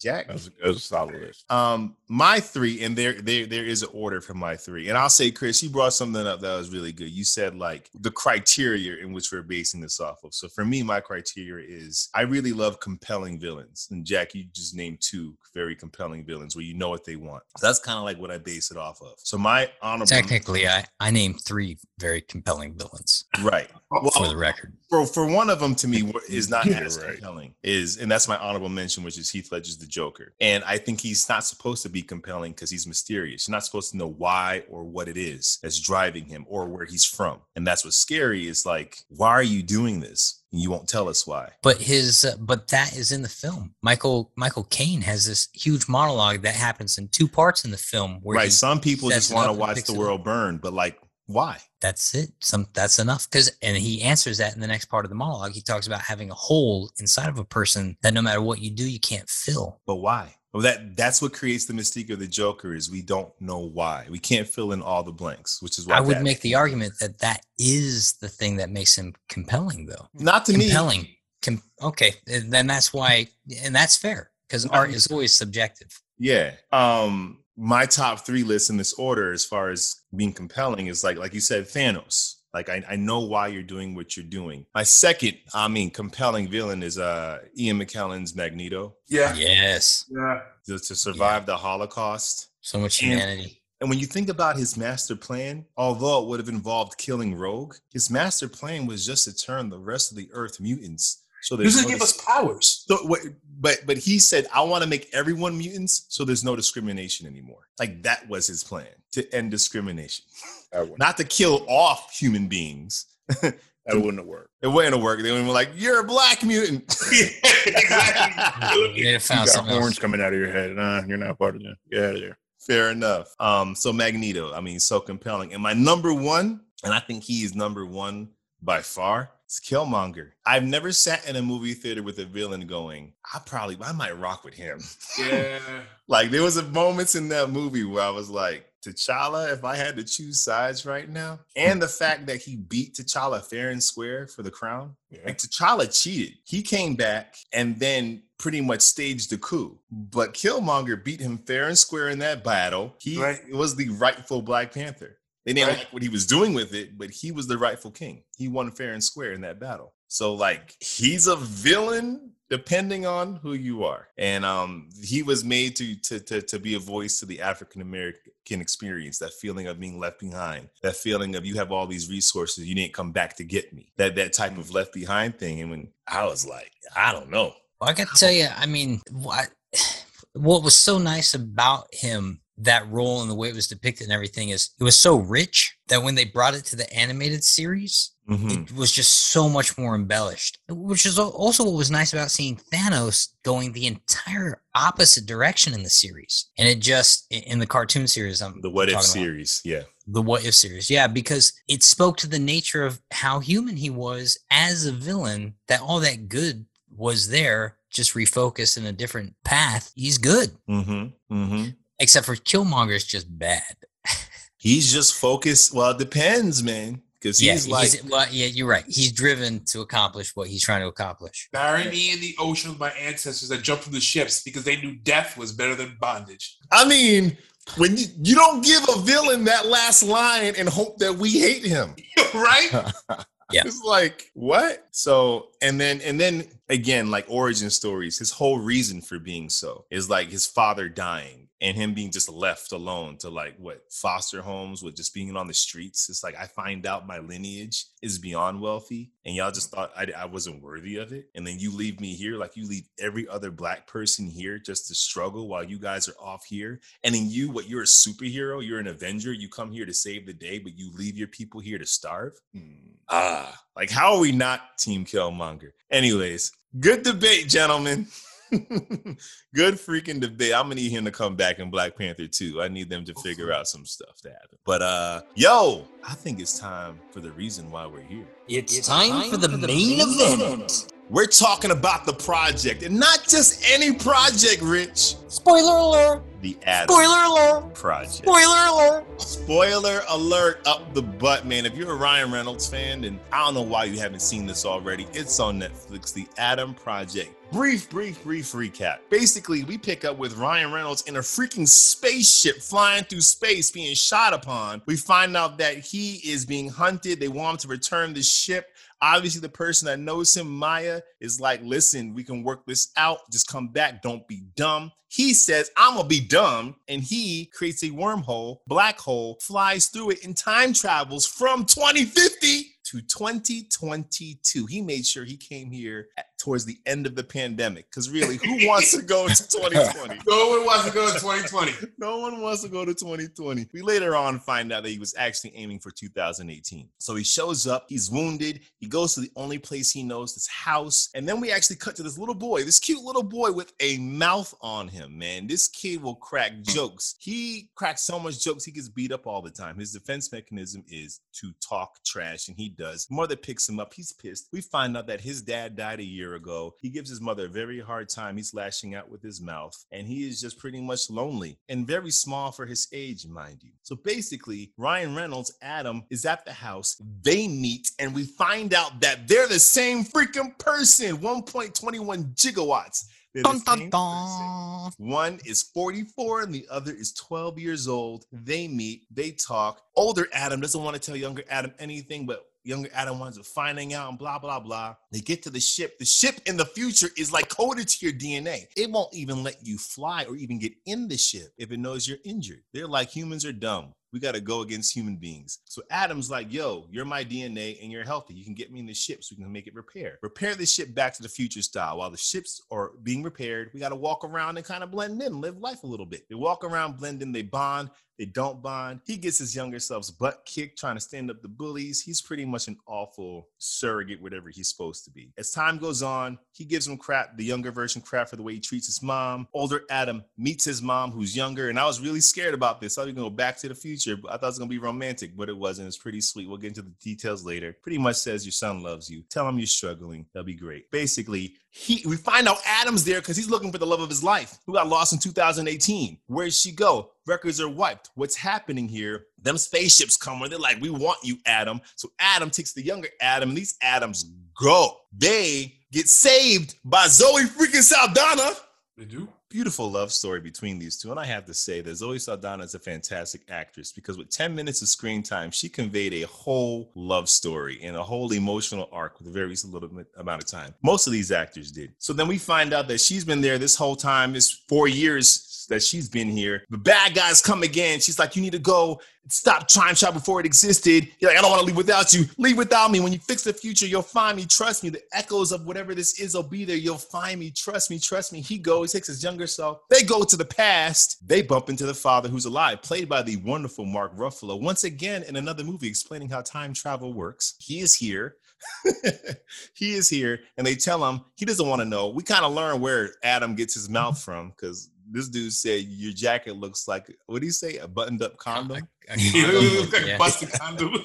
Jack. That was, that a solid list. Um, my three, and there, there, there is an order for my three. And I'll say, Chris, you brought something up that was really good. You said like the criteria in which we're basing this off of. So for me, my criteria is I really love compelling villains. And Jack, you just named two very compelling villains where you know what they want. So that's kind of like what I base it off of. So my honorable, Technically, I, I named three very compelling villains right? for the record. for for one of them to me is not as right. compelling is and that's my honorable mention which is heath ledger's the joker and i think he's not supposed to be compelling because he's mysterious you're not supposed to know why or what it is that's driving him or where he's from and that's what's scary is like why are you doing this and you won't tell us why But his, uh, but that is in the film. Michael Michael Caine has this huge monologue that happens in two parts in the film. Where right some people just want to watch the world burn but like why that's it. Some that's enough. Because and he answers that in the next part of the monologue. He talks about having a hole inside of a person that no matter what you do, you can't fill. but why well that that's what creates the mystique of the joker is we don't know why we can't fill in all the blanks which is why I would make the can't do it. argument that that is the thing that makes him compelling, though. not to me compelling. Com- okay, and then that's why, and that's fair because art is always subjective. Yeah. Um, my top three list in this order, as far as being compelling, is like like you said, Thanos. Like I, I know why you're doing what you're doing. My second, I mean, compelling villain is uh Ian McKellen's Magneto Yeah. Yes, Yeah. to, to survive the Holocaust. so much And- humanity. And when you think about his master plan, although it would have involved killing Rogue, his master plan was just to turn the rest of the Earth mutants. So This there's is no give us powers. so what, but but he said, I want to make everyone mutants, so there's no discrimination anymore. Like that was his plan to end discrimination, wouldn't, to kill off human beings. [LAUGHS] that wouldn't have worked. It wouldn't work. They would be like, "You're a black mutant." [LAUGHS] exactly. [LAUGHS] They'd have You found got something horns else. coming out of your head. Nah, you're not part of them. Get out of there. Fair enough. Um, so Magneto, I mean, so compelling. And my number one, and I think he is number one by far, Killmonger. I've never sat in a movie theater with a villain going, I probably I might rock with him. yeah. [LAUGHS] Like there was a moments in that movie where I was like, T'Challa, if I had to choose sides right now, hmm. and the fact that he beat T'Challa fair and square for the crown, Yeah. like T'Challa cheated. He came back and then pretty much staged a coup. But Killmonger beat him fair and square in that battle. He Right. was the rightful Black Panther. They didn't Right. like what he was doing with it, but he was the rightful king. He won fair and square in that battle. So like he's a villain depending on who you are. And um he was made to to to, to be a voice to the African American experience, that feeling of being left behind, that feeling of you have all these resources, you didn't come back to get me. That that type of left behind thing. And when I was like, I don't know. Well, I got to tell you, I mean, what [SIGHS] what was so nice about him, that role and the way it was depicted and everything, is it was so rich that when they brought it to the animated series, Mhm. it was just so much more embellished. Which is also what was nice about seeing Thanos going the entire opposite direction in the series, and it just in the cartoon series. I'm The what if talking about series. Yeah. the what if series yeah because it spoke to the nature of how human he was as a villain that all that good was there just refocused in a different path he's good Mm-hmm. Mm-hmm. Except for killmonger's just bad [LAUGHS] He's just focused. Well, it depends, man. Because yeah he's like he's, well, yeah you're right he's driven to accomplish what he's trying to accomplish Bury me in the ocean with my ancestors that jumped from the ships because they knew death was better than bondage. I mean, when you, you don't give a villain that last line and hope that we hate him. [LAUGHS] right? [LAUGHS] Yeah. It's like, what? So, and then, and then again, like origin stories, his whole reason for being so is like his father dying and him being just left alone to like what foster homes with just being on the streets. It's like, I find out my lineage is beyond wealthy and y'all just thought I, I wasn't worthy of it. And then you leave me here, like you leave every other black person here just to struggle while you guys are off here. And then you, what you're a superhero, you're an Avenger, you come here to save the day, but you leave your people here to starve. Ah, like how are we not Team Killmonger? Anyways, good debate, gentlemen. [LAUGHS] [LAUGHS] good freaking debate. I'm gonna need him to come back in Black Panther too. I need them to figure out some stuff to happen. But uh, yo, I think it's time for the reason why we're here. It's, time, for the, main, event. We're talking about the project, and not just any project, Rich. Spoiler alert! The Adam Spoiler alert! Project. Spoiler alert! Spoiler alert up the butt, man. If you're a Ryan Reynolds fan, and I don't know why you haven't seen this already, it's on Netflix, The Adam Project. Brief, brief, brief recap. Basically, we pick up with Ryan Reynolds in a freaking spaceship flying through space, being shot upon. We find out that he is being hunted. They want him to return the ship. Obviously, the person that knows him, Maya, is like, listen, we can work this out. Just come back. Don't be dumb. He says, I'm gonna be dumb. And he creates a wormhole, black hole, flies through it, and time travels from 2050 to 2022. He made sure he came here at, towards the end of the pandemic. Because really, who [LAUGHS] wants to go to 2020? [LAUGHS] No one wants to go to 2020. [LAUGHS] No one wants to go to 2020. We later on find out that he was actually aiming for 2018. So he shows up, he's wounded, he goes to the only place he knows, this house. And then we actually cut to this little boy, this cute little boy with a mouth on him, man. This kid will crack jokes. He cracks so much jokes, he gets beat up all the time. His defense mechanism is to talk trash, and he does. Mother picks him up, he's pissed. We find out that his dad died a year ago. He gives his mother a very hard time. He's lashing out with his mouth, and he is just pretty much lonely and very small for his age, mind you. So basically, Ryan Reynolds, Adam, is at the house. They meet, and we find out that they're the same freaking person 1.21 gigawatts. Dun, dun, dun. One is 44 and the other is 12 years old. They meet, they talk. Older Adam doesn't want to tell younger Adam anything, but younger Adam winds up finding out and blah, blah, blah. They get to the ship. The ship in the future is like coded to your DNA. It won't even let you fly or even get in the ship if it knows you're injured. They're like humans are dumb. We got to go against human beings. So Adam's like, yo, you're my DNA and you're healthy. You can get me in the ship so we can make it repair. Repair the ship back to the future style. While the ships are being repaired, we got to walk around and kind of blend in, live life a little bit. They walk around, blend in, they bond. They don't bond. He gets his younger self's butt kicked trying to stand up the bullies. He's pretty much an awful surrogate, whatever he's supposed to be. As time goes on, he gives him crap, the younger version crap for the way he treats his mom. Older Adam meets his mom, who's younger, and I was really scared about this. I was gonna go back to the future, but I thought it was gonna be romantic, but it wasn't. It's pretty sweet. We'll get into the details later. Pretty much says your son loves you. Tell him you're struggling. That'll be great. Basically, he we find out Adam's there because he's looking for the love of his life, who got lost in 2018. Where'd she go? Records are wiped. What's happening here? Them spaceships come where they're like, we want you, Adam. So Adam takes the younger Adam, and these Adams go. They get saved by Zoe freaking Saldana. They do. Beautiful love story between these two. And I have to say that Zoe Saldana is a fantastic actress because with 10 minutes of screen time, she conveyed a whole love story and a whole emotional arc with a very little amount of time. Most of these actors did. So then we find out that she's been there this whole time, this four years that she's been here. The bad guys come again. She's like, You need to go stop time travel before it existed. You're like, I don't want to leave without you. Leave without me. When you fix the future, you'll find me. Trust me. The echoes of whatever this is will be there. You'll find me. Trust me. Trust me. He goes, takes his younger self. They go to the past. They bump into the father who's alive, played by the wonderful Mark Ruffalo. Once again, in another movie explaining how time travel works. He is here. [LAUGHS] he is here, and they tell him he doesn't want to know. We kind of learn where Adam gets his mouth from because this dude said your jacket looks like what do you say? A buttoned up condom. A He condom, looks [LAUGHS] like yeah. a busted condom. [LAUGHS] [LAUGHS]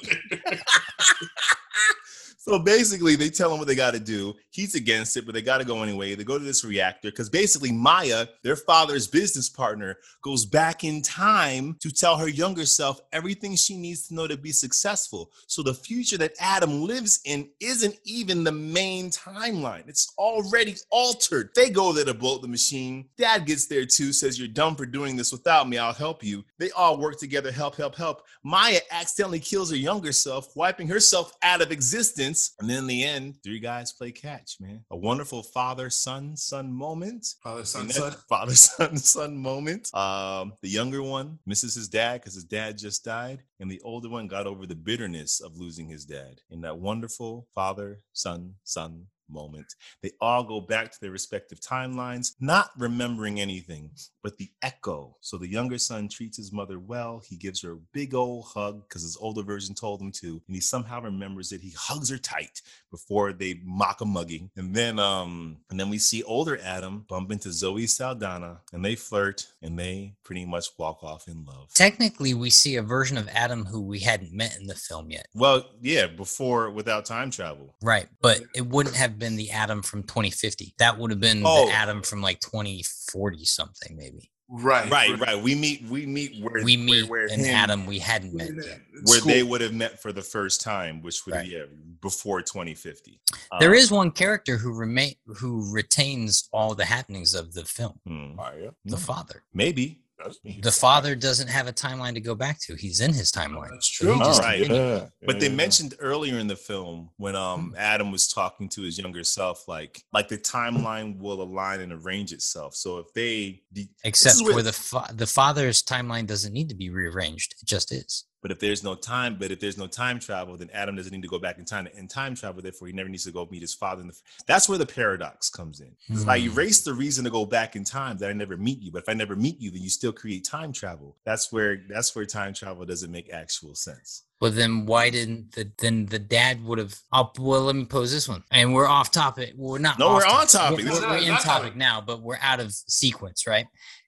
So basically, they tell him what they got to do. He's against it, but they got to go anyway. They go to this reactor because basically, Maya, their father's business partner, goes back in time to tell her younger self everything she needs to know to be successful. So the future that Adam lives in isn't even the main timeline, it's already altered. They go there to blow the machine. Dad gets there too, says, You're dumb for doing this without me. I'll help you. They all work together, help, help, help. Maya accidentally kills her younger self, wiping herself out of existence. And then in the end, three guys play catch, man. A wonderful father son son moment. Father, son, son. [LAUGHS] Father son son moment. Um, the younger one misses his dad because his dad just died, and the older one got over the bitterness of losing his dad. In that wonderful father son son moment, they all go back to their respective timelines, not remembering anything, but the echo. So the younger son treats his mother well. He gives her a big old hug because his older version told him to, and he somehow remembers it. He hugs her tight before they mock a mugging. And then um and then we see older Adam bump into Zoe Saldana and they flirt and they pretty much walk off in love. Technically, we see a version of Adam who we hadn't met in the film yet. Well, yeah, before without time travel. Right. But it wouldn't have been the Adam from 2050. That would have been Oh. the Adam from like 2040 something, maybe. Right. Right, right. We meet, we meet where We meet where an him- Adam we hadn't met yet. where School. they would have met for the first time, which would Right. be yeah, before 2050. There Um, is one character who remain who retains all the happenings of the film. hmm. The Hmm. father. maybe. That's me. The father doesn't have a timeline to go back to. He's in his timeline. That's true. just right. yeah. But they mentioned earlier in the film when Hmm. um Adam was talking to his younger self, like like the timeline will align and arrange itself. So if they, de- Except is for where- the fa- the father's timeline doesn't need to be rearranged. It just is. But if there's no time, but if there's no time travel, then Adam doesn't need to go back in time and time travel. Therefore, he never needs to go meet his father. In the, that's where the paradox comes in. If I Hmm. erase the reason to go back in time that I never meet you, but if I never meet you, then you still create time travel. That's where that's where time travel doesn't make actual sense. But then why didn't the then the dad would have? Well, let me pose this one, and we're off topic. We're not. No, we're on topic. We're, is we're in topic topic. now, but we're out of sequence, right?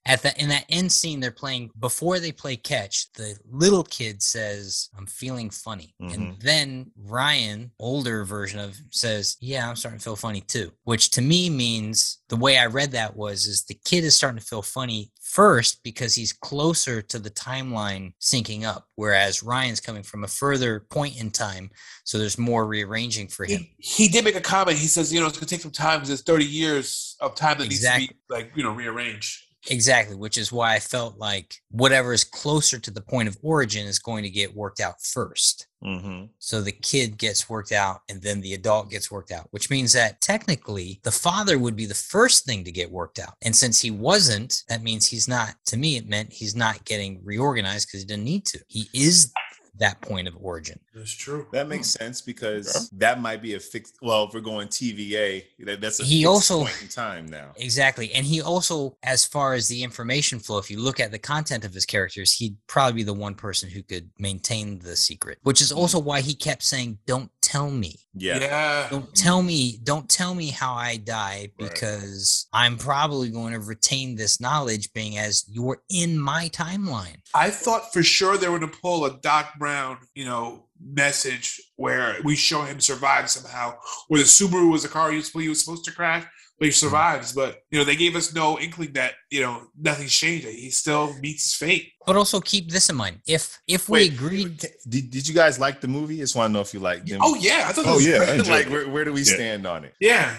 At the in that end scene, they're playing before they play catch. The little kid says, "I'm feeling funny," and Mhm. then Ryan, older version of, says, "Yeah, I'm starting to feel funny too." Which to me means the way I read that was is the kid is starting to feel funny first because he's closer to the timeline syncing up, whereas Ryan's coming from a further point in time, so there's more rearranging for him. He, he did make a comment. He says, you know, it's gonna take some time because there's 30 years of time that Exactly. needs to be like, you know, rearranged. Exactly, which is why I felt like whatever is closer to the point of origin is going to get worked out first. Mm-hmm. So the kid gets worked out and then the adult gets worked out, which means that technically the father would be the first thing to get worked out. And since he wasn't, that means he's not, to me, it meant he's not getting reorganized because he didn't need to. He is that point of origin. That's true. That hmm. makes sense because that might be a fixed. Well, if we're going TVA, that, that's a He fixed also- point in time now. Exactly. And he also, as far as the information flow, if you look at the content of his characters, he'd probably be the one person who could maintain the secret, which is also why he kept saying, Don't tell me. Yeah. Yeah. Don't tell me, don't tell me how I die Right. because I'm probably going to retain this knowledge being as you're in my timeline. I thought for sure they were going to pull a Doc Brown, you know, message where we show him survive somehow, where the Subaru was a car he was, he was supposed to crash, but he hmm. survives. But you know, they gave us no inkling that you know nothing's changed. He still meets his fate. But also keep this in mind. If if we Wait, agreed Did, did you guys like the movie? Just want to know if you like them. Oh yeah, I thought. Oh, this yeah, I like where, where do we Yeah. stand on it? yeah.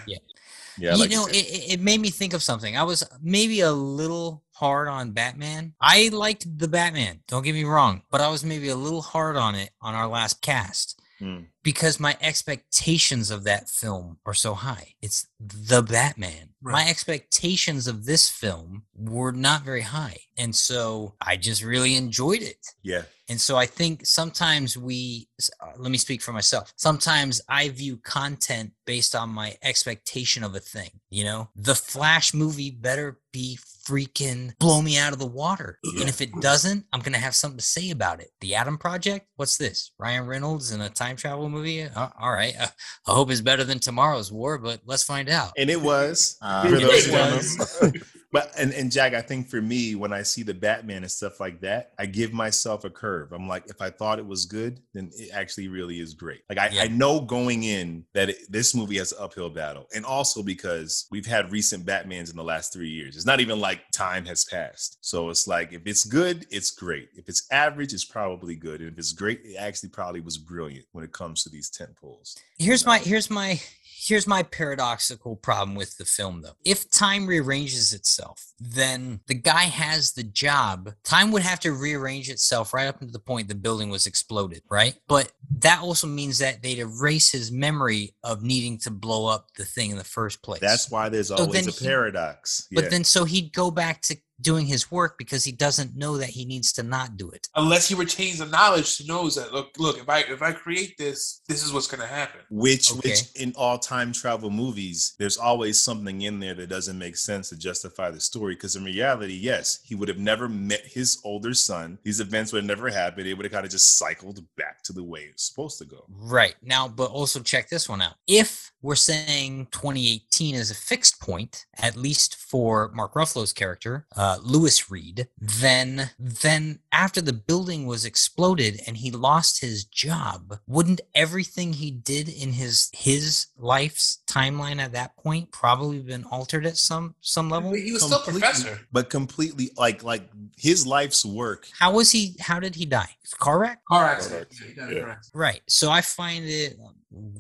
Yeah, I you like know, it. it, it it made me think of something. I was maybe a little hard on Batman. I liked the Batman, don't get me wrong, but I was maybe a little hard on it on our last cast Hmm. because my expectations of that film are so high. It's the Batman. My expectations of this film were not very high. And so I just really enjoyed it. yeah. And so I think sometimes we, uh, let me speak for myself. Sometimes I view content based on my expectation of a thing. You know, the Flash movie better be freaking blow me out of the water. And if it doesn't, I'm going to have something to say about it. The Adam Project? What's this? Ryan Reynolds in a time travel movie? Uh, all right. Uh, [LAUGHS] I hope it's better than tomorrow's war, but let's find out. And it was. Uh, For it those who was. [LAUGHS] but and, and Jack, I think for me, when I see the Batman and stuff like that, I give myself a curve. I'm like, if I thought it was good, then it actually really is great. Like I, Yeah. I know going in that it, this movie has an uphill battle, and also because we've had recent Batmans in the last three years. It's not even like time has passed. So it's like if it's good, it's great. If it's average, it's probably good. And if it's great, it actually probably was brilliant when it comes to these tent poles. here's my here's my here's my paradoxical problem with the film though if time rearranges itself then the guy has the job time would have to rearrange itself right up to the point the building was exploded right but that also means that they'd erase his memory of needing to blow up the thing in the first place That's why there's always then a he- paradox. but Yeah. then so he'd go back to doing his work because he doesn't know that he needs to not do it Unless he retains the knowledge to knows that look, look, if I if I create this, this is what's going to happen. which Okay. which in all time travel movies there's always something in there that doesn't make sense to justify the story because in reality yes he would have never met his older son these events would have never happened it would have kind of just cycled back back to the way it's supposed to go. Right. Now, but also check this one out. If we're saying 2018 is a fixed point, at least for Mark Ruffalo's character, uh, Louis Reed, then then after the building was exploded and he lost his job, wouldn't everything he did in his his life's timeline at that point probably been altered at some some level? He was still Completely- professor. But completely like like his life's work. How was he? How did he die? Car wreck? Car accident. accident, Yeah, he died yeah. Right. So I find it.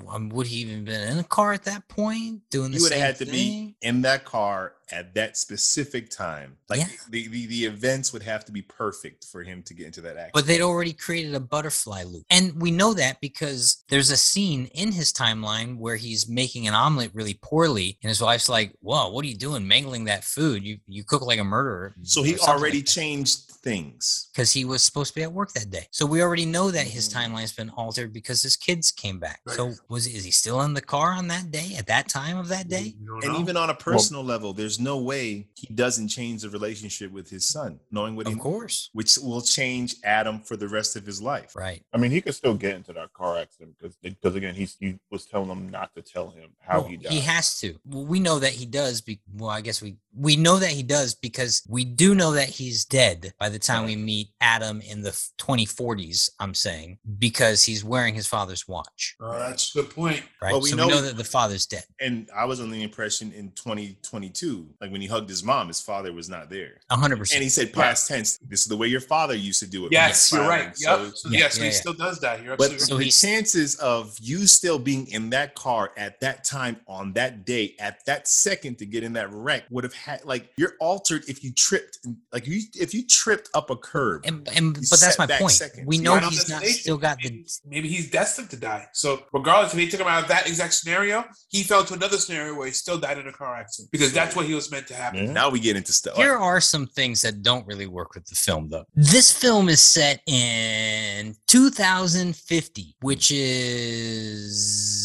Um, would he even been in a car at that point doing the You would same have had to be thing? in that car at that specific time. Like Yeah. the, the the events would have to be perfect for him to get into that action. But they'd already created a butterfly loop. And we know that because there's a scene in his timeline where he's making an omelet really poorly. And his wife's like, Whoa, what are you doing mangling that food? You you cook like a murderer. so he already changed things. because he was supposed to be at work that day. So we already know that his Mm. timeline's been altered because his kids came back. Right. So was is he still in the car on that day at that time of that day? And know. even on a personal level, there's no way he doesn't change the relationship with his son, knowing what he Of course. which will change Adam for the rest of his life. Right. I mean, he could still get into that car accident because because again, he's he was telling them not to tell him how Well, he died. He has to. Well, we know that he does. Be- well, I guess we we know that he does because we do know that he's dead by the time we meet Adam in the 2040s. I'm saying because he's wearing his father's watch. Oh, that's a good point. Right. Well, we so know- we know that the father's dead. And I was under the impression in 2022, like when he hugged his mom, his father was not there. Hundred And percent. And he said past tense, this is the way your father used to do it. Yes, you're right. Yep. So, Yeah, yes, so yeah, he yeah. still does that. You're But absolutely So the chances of you still being in that car at that time on that day at that second to get in that wreck would have had like you're altered if you tripped like you if you tripped up a curb. And, and but that's my back point. seconds. We know Final he's not still got the maybe, maybe he's destined to die. So regardless if he took him out of that exact scenario, he fell to another scenario where he still died in a car accident because that's what he was meant to happen. Yeah. Now we get into stuff. Here are some things that don't really work with the film, though. This film is set in 2050, which is.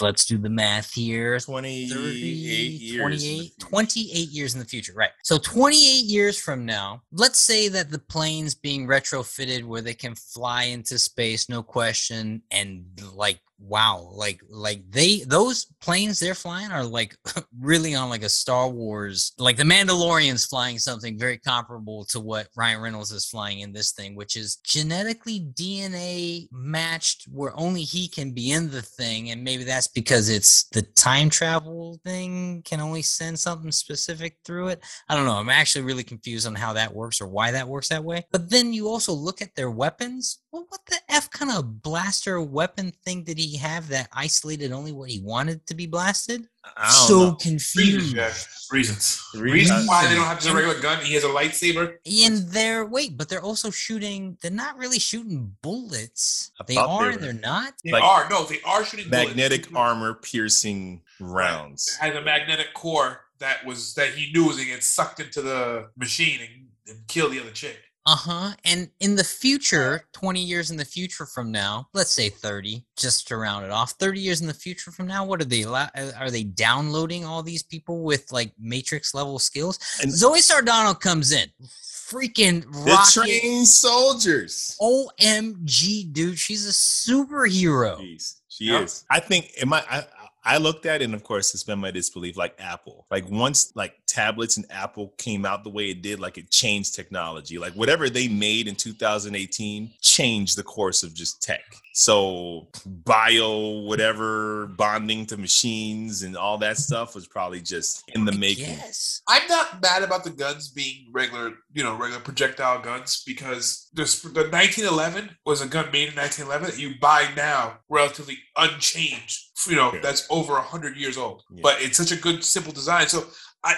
Let's do the math here. 28 30, years. 28, 28 years in the future, right? So 28 years from now, let's say that the plane's being retrofitted where they can fly into space, no question, and like wow, like like they those planes they're flying are like [LAUGHS] really on like a Star Wars, like the Mandalorian's flying something very comparable to what Ryan Reynolds is flying in this thing, which is genetically DNA matched where only he can be in the thing, and maybe that's because it's the time travel thing can only send something specific through it. I don't know. I'm actually really confused on how that works or why that works that way. But then you also look at their weapons. Well, what the F kind of blaster weapon thing did he have that isolated only what he wanted to be blasted? I don't So know. Reasons, confused. yeah. Reasons. Reasons. Reasons why they don't have just a regular gun. He has a lightsaber. And they're wait, but they're also shooting. They're not really shooting bullets. They thought they are. and were. they're not. They Like are no, they are shooting bullets. magnetic armor piercing rounds. It Has a magnetic core that was that he knew was gonna get sucked into the machine and, and kill the other chick. Uh huh. And in the future, 20 years in the future from now, let's say 30, just to round it off, 30 years in the future from now, what are they? uh, Are they downloading all these people with like Matrix level skills? And Zoe Saldana comes in, freaking the rocket. trained soldiers. OMG, dude, she's a superhero. Jeez, she Yeah. is. I think am I, I I looked at it and of course suspend my disbelief like Apple. Like once like tablets and Apple came out the way it did, like it changed technology. Like whatever they made in 2018 changed the course of just tech. So bio, whatever, bonding to machines and all that stuff was probably just in the making. Yes. I'm not mad about the guns being regular, you know, regular projectile guns because this, the 1911 was a gun made in 1911 that you buy now, relatively unchanged. You know, Yeah. that's over hundred years old, Yeah. but it's such a good, simple design. So, I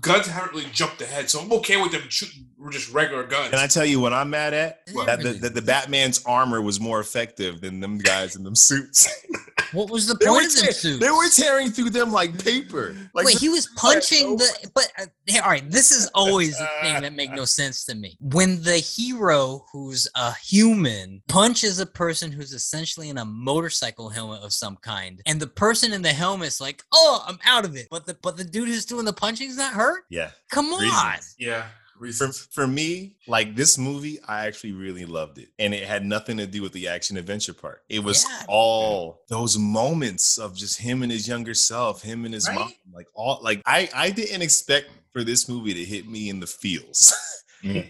guns haven't really jumped ahead, so I'm okay with them shooting just regular guns. Can I tell you what I'm mad at? What? That the, that the Batman's armor was more effective than them guys in them suits. [LAUGHS] What was the they, were point of them tear- suits? they were tearing through them like paper. Like Wait, he was punching the. But uh, hey, all right, this is always the thing that make no [LAUGHS] sense to me. When the hero, who's a human, punches a person who's essentially in a motorcycle helmet of some kind, and the person in the helmet's like, "Oh, I'm out of it," but the but the dude who's doing the punching's not hurt. Yeah. Come on. Reasons. yeah, For, for me, like this movie, I actually really loved it. And it had nothing to do with the action adventure part. It was Yeah. all those moments of just him and his younger self, him and his Right? mom. Like all like I I didn't expect for this movie to hit me in the feels. [LAUGHS] [LAUGHS] and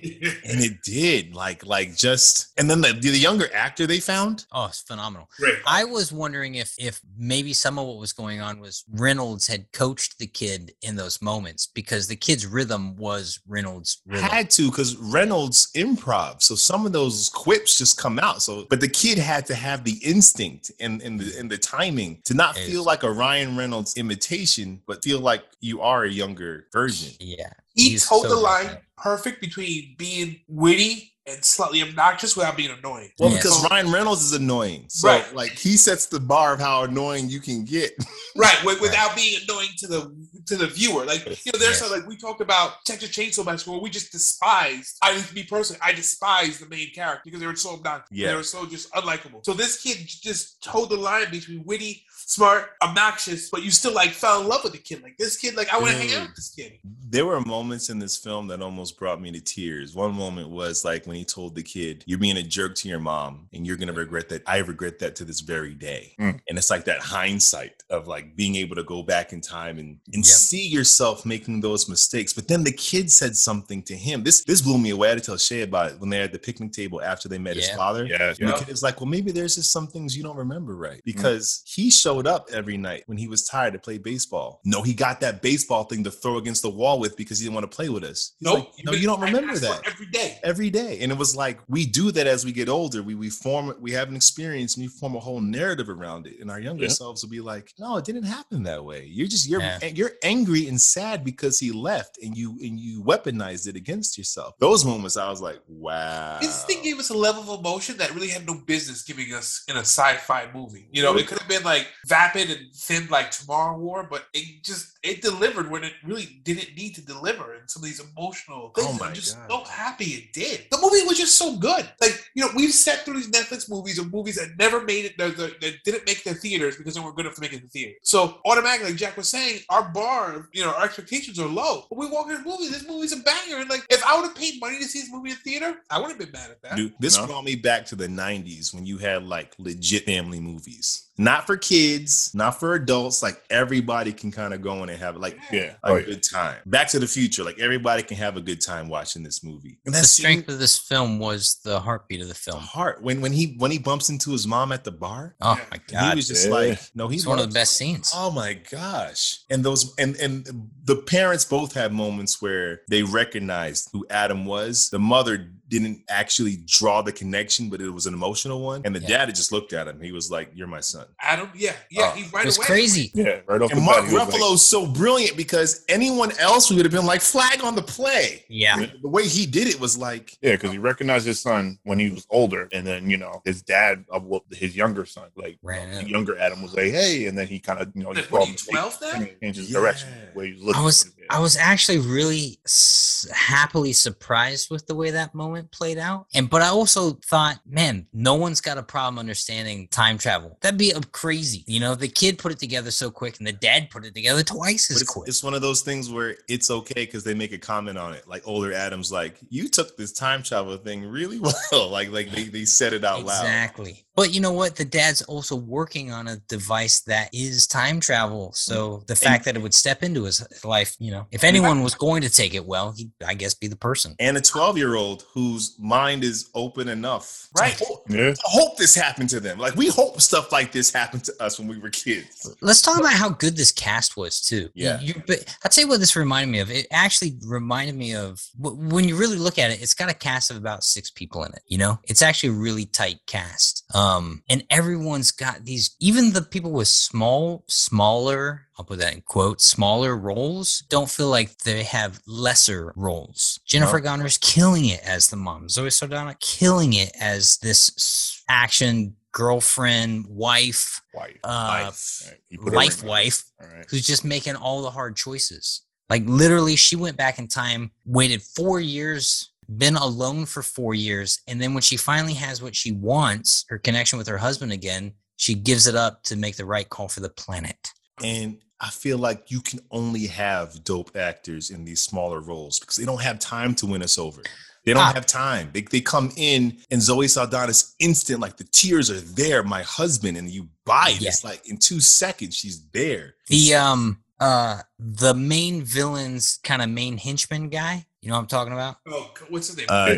it did. Like like just and then the the younger actor they found. Oh, it's phenomenal. Great. I was wondering if if maybe some of what was going on was Reynolds had coached the kid in those moments because the kid's rhythm was Reynolds' rhythm. Had to because Reynolds improv, so some of those quips just come out. So, but the kid had to have the instinct and and the and the timing to not Yes. feel like a Ryan Reynolds imitation, but feel like you are a younger version. yeah. He He's told so the line at perfect between being witty and slightly obnoxious without being annoying. Well, Yeah. because Ryan Reynolds is annoying, so Right. like he sets the bar of how annoying you can get. [LAUGHS] Right, with, without being annoying to the to the viewer. Like you know, there's Yes. like we talked about Texas Chainsaw Massacre, where we just despised. I mean, to be personally, I despised the main character because they were so obnoxious. Yeah. They were so just unlikable. So this kid just told the line between witty, smart, obnoxious, but you still like fell in love with the kid. Like this kid, like I want to hang out with this kid. There were moments in this film that almost brought me to tears. One moment was like when he told the kid, You're being a jerk to your mom, and you're gonna regret that. I regret that to this very day. Mm. And it's like that hindsight of like being able to go back in time and, and Yep. see yourself making those mistakes. But then the kid said something to him. This this blew me away. I had to tell Shay about it when they're at the picnic table after they met his father. Yes, And Yeah. the kid is like, well, maybe there's just some things you don't remember right. Mm. Because he showed up every night when he was tired to play baseball. No, he got that baseball thing to throw against the wall with because he didn't want to play with us. He's Nope. like, no, you don't remember that. every day. Every day. And it was like we do that as we get older. We we form we have an experience and we form a whole narrative around it. And our younger Yeah. selves will be like, no, it didn't happen that way. You're just you're Yeah. you're angry and sad because he left and you and you weaponized it against yourself. Those moments I was like, wow. This thing gave us a level of emotion that really had no business giving us in a sci-fi movie. You know, it could have been like vapid and thin like Tomorrow War, but it just it delivered when it really didn't need to deliver And some of these emotional things. Oh my I'm just God. so happy it did. The movie was just so good. Like, you know, we've sat through these Netflix movies or movies that never made it that, that, that didn't make the theaters because they weren't good enough to make it in the theater. So automatically, like Jack was saying, our bar, you know, our expectations are low. But we walk in this movie, this movie's a banger. And like if I would have paid money to see this movie in theater, I wouldn't have been mad at that. Dude, this No. brought me back to the 90s when you had like legit family movies. Not for kids, not for adults. Like everybody can kind of go in and have like Yeah. a Oh, yeah. good time. Back to the future. Like everybody can have a good time watching this movie. And The that's strength of this film was the heartbeat of the the film. heart. When when he when he bumps into his mom at the bar, Oh my god. he was just Yeah. like, no, he's one of the best scenes. Oh my gosh. And those and and the parents both have moments where they recognized who Adam was. The mother didn't actually draw the connection, but it was an emotional one. And the Yeah. dad just looked at him. He was like, You're my son. Adam, yeah, yeah, Oh, he right It was away. crazy. Yeah, right off the And bat. Mark he was like- Ruffalo's so brilliant because anyone else would have been like flag on the play. Yeah. The way he did it was like, Yeah, because he recognized his son when he was older, and then you know his dad, uh, well, his younger son, like Ran the in. younger Adam, was like, "Hey," and then he kind of you know Like, just what, saw he him 12 now? change- change Yeah. direction, where he was looking. I was at his- I was actually really s- happily surprised with the way that moment played out. And but I also thought, man, no one's got a problem understanding time travel. That'd be uh, crazy. You know, the kid put it together so quick and the dad put it together twice as it's, quick. it's one of those things where it's okay because they make a comment on it. Like older Adam's like, You took this time travel thing really [LAUGHS] well. like like they, they said it out loud. Exactly. But you know what? The dad's also working on a device that is time travel. So the fact that it would step into his life, you know, if anyone was going to take it well, he'd, I guess, be the person. and a 12 year old whose mind is open enough Right. to, ho- yeah, to hope this happened to them. Like we hope stuff like this happened to us when we were kids. Let's talk about how good this cast was too. Yeah. you, but I'll tell you what this reminded me of. It actually reminded me of when you really look at it. It's got a cast of about six people in it. You know, it's actually a really tight cast. Um, and everyone's got these. Even the people with small, smaller. I'll put that in quotes. Smaller roles don't feel like they have lesser roles. Jennifer Garner's killing it as the mom. Zoe Saldana killing it as this action girlfriend, wife, wife, uh, Life. Right, he put a life ring on it. wife All right. who's just making all the hard choices. Like literally, she went back in time, waited four years, been alone for four years, and then when she finally has what she wants, her connection with her husband again, she gives it up to make the right call for the planet. And I feel like you can only have dope actors in these smaller roles because they don't have time to win us over. They don't Ah. have time. They, they come in and Zoe Saldana's instant, like the tears are there, my husband, and you buy it. Yeah. It's like in two seconds, she's there. The um uh the main villain's kind of main henchman guy. You know what I'm talking about? Oh, what's his name? Uh,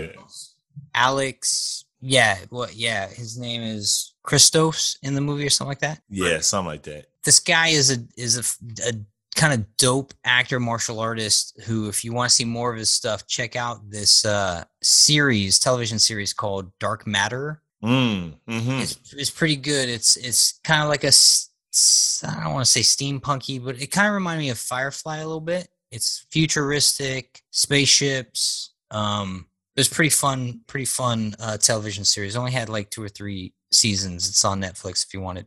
Alex. Yeah, what? Yeah, his name is Christos in the movie or something like that. yeah, something like that. This guy is a is a, a kind of dope actor, martial artist. Who, if you want to see more of his stuff, check out this uh series, television series called Dark Matter. Mm, mhm. It's, it's pretty good. It's it's kind of like a I don't want to say steampunky, but it kind of reminded me of Firefly a little bit. It's futuristic, spaceships. Um, it was pretty fun, pretty fun uh, television series. Only had like two or three seasons. It's on Netflix if you wanted.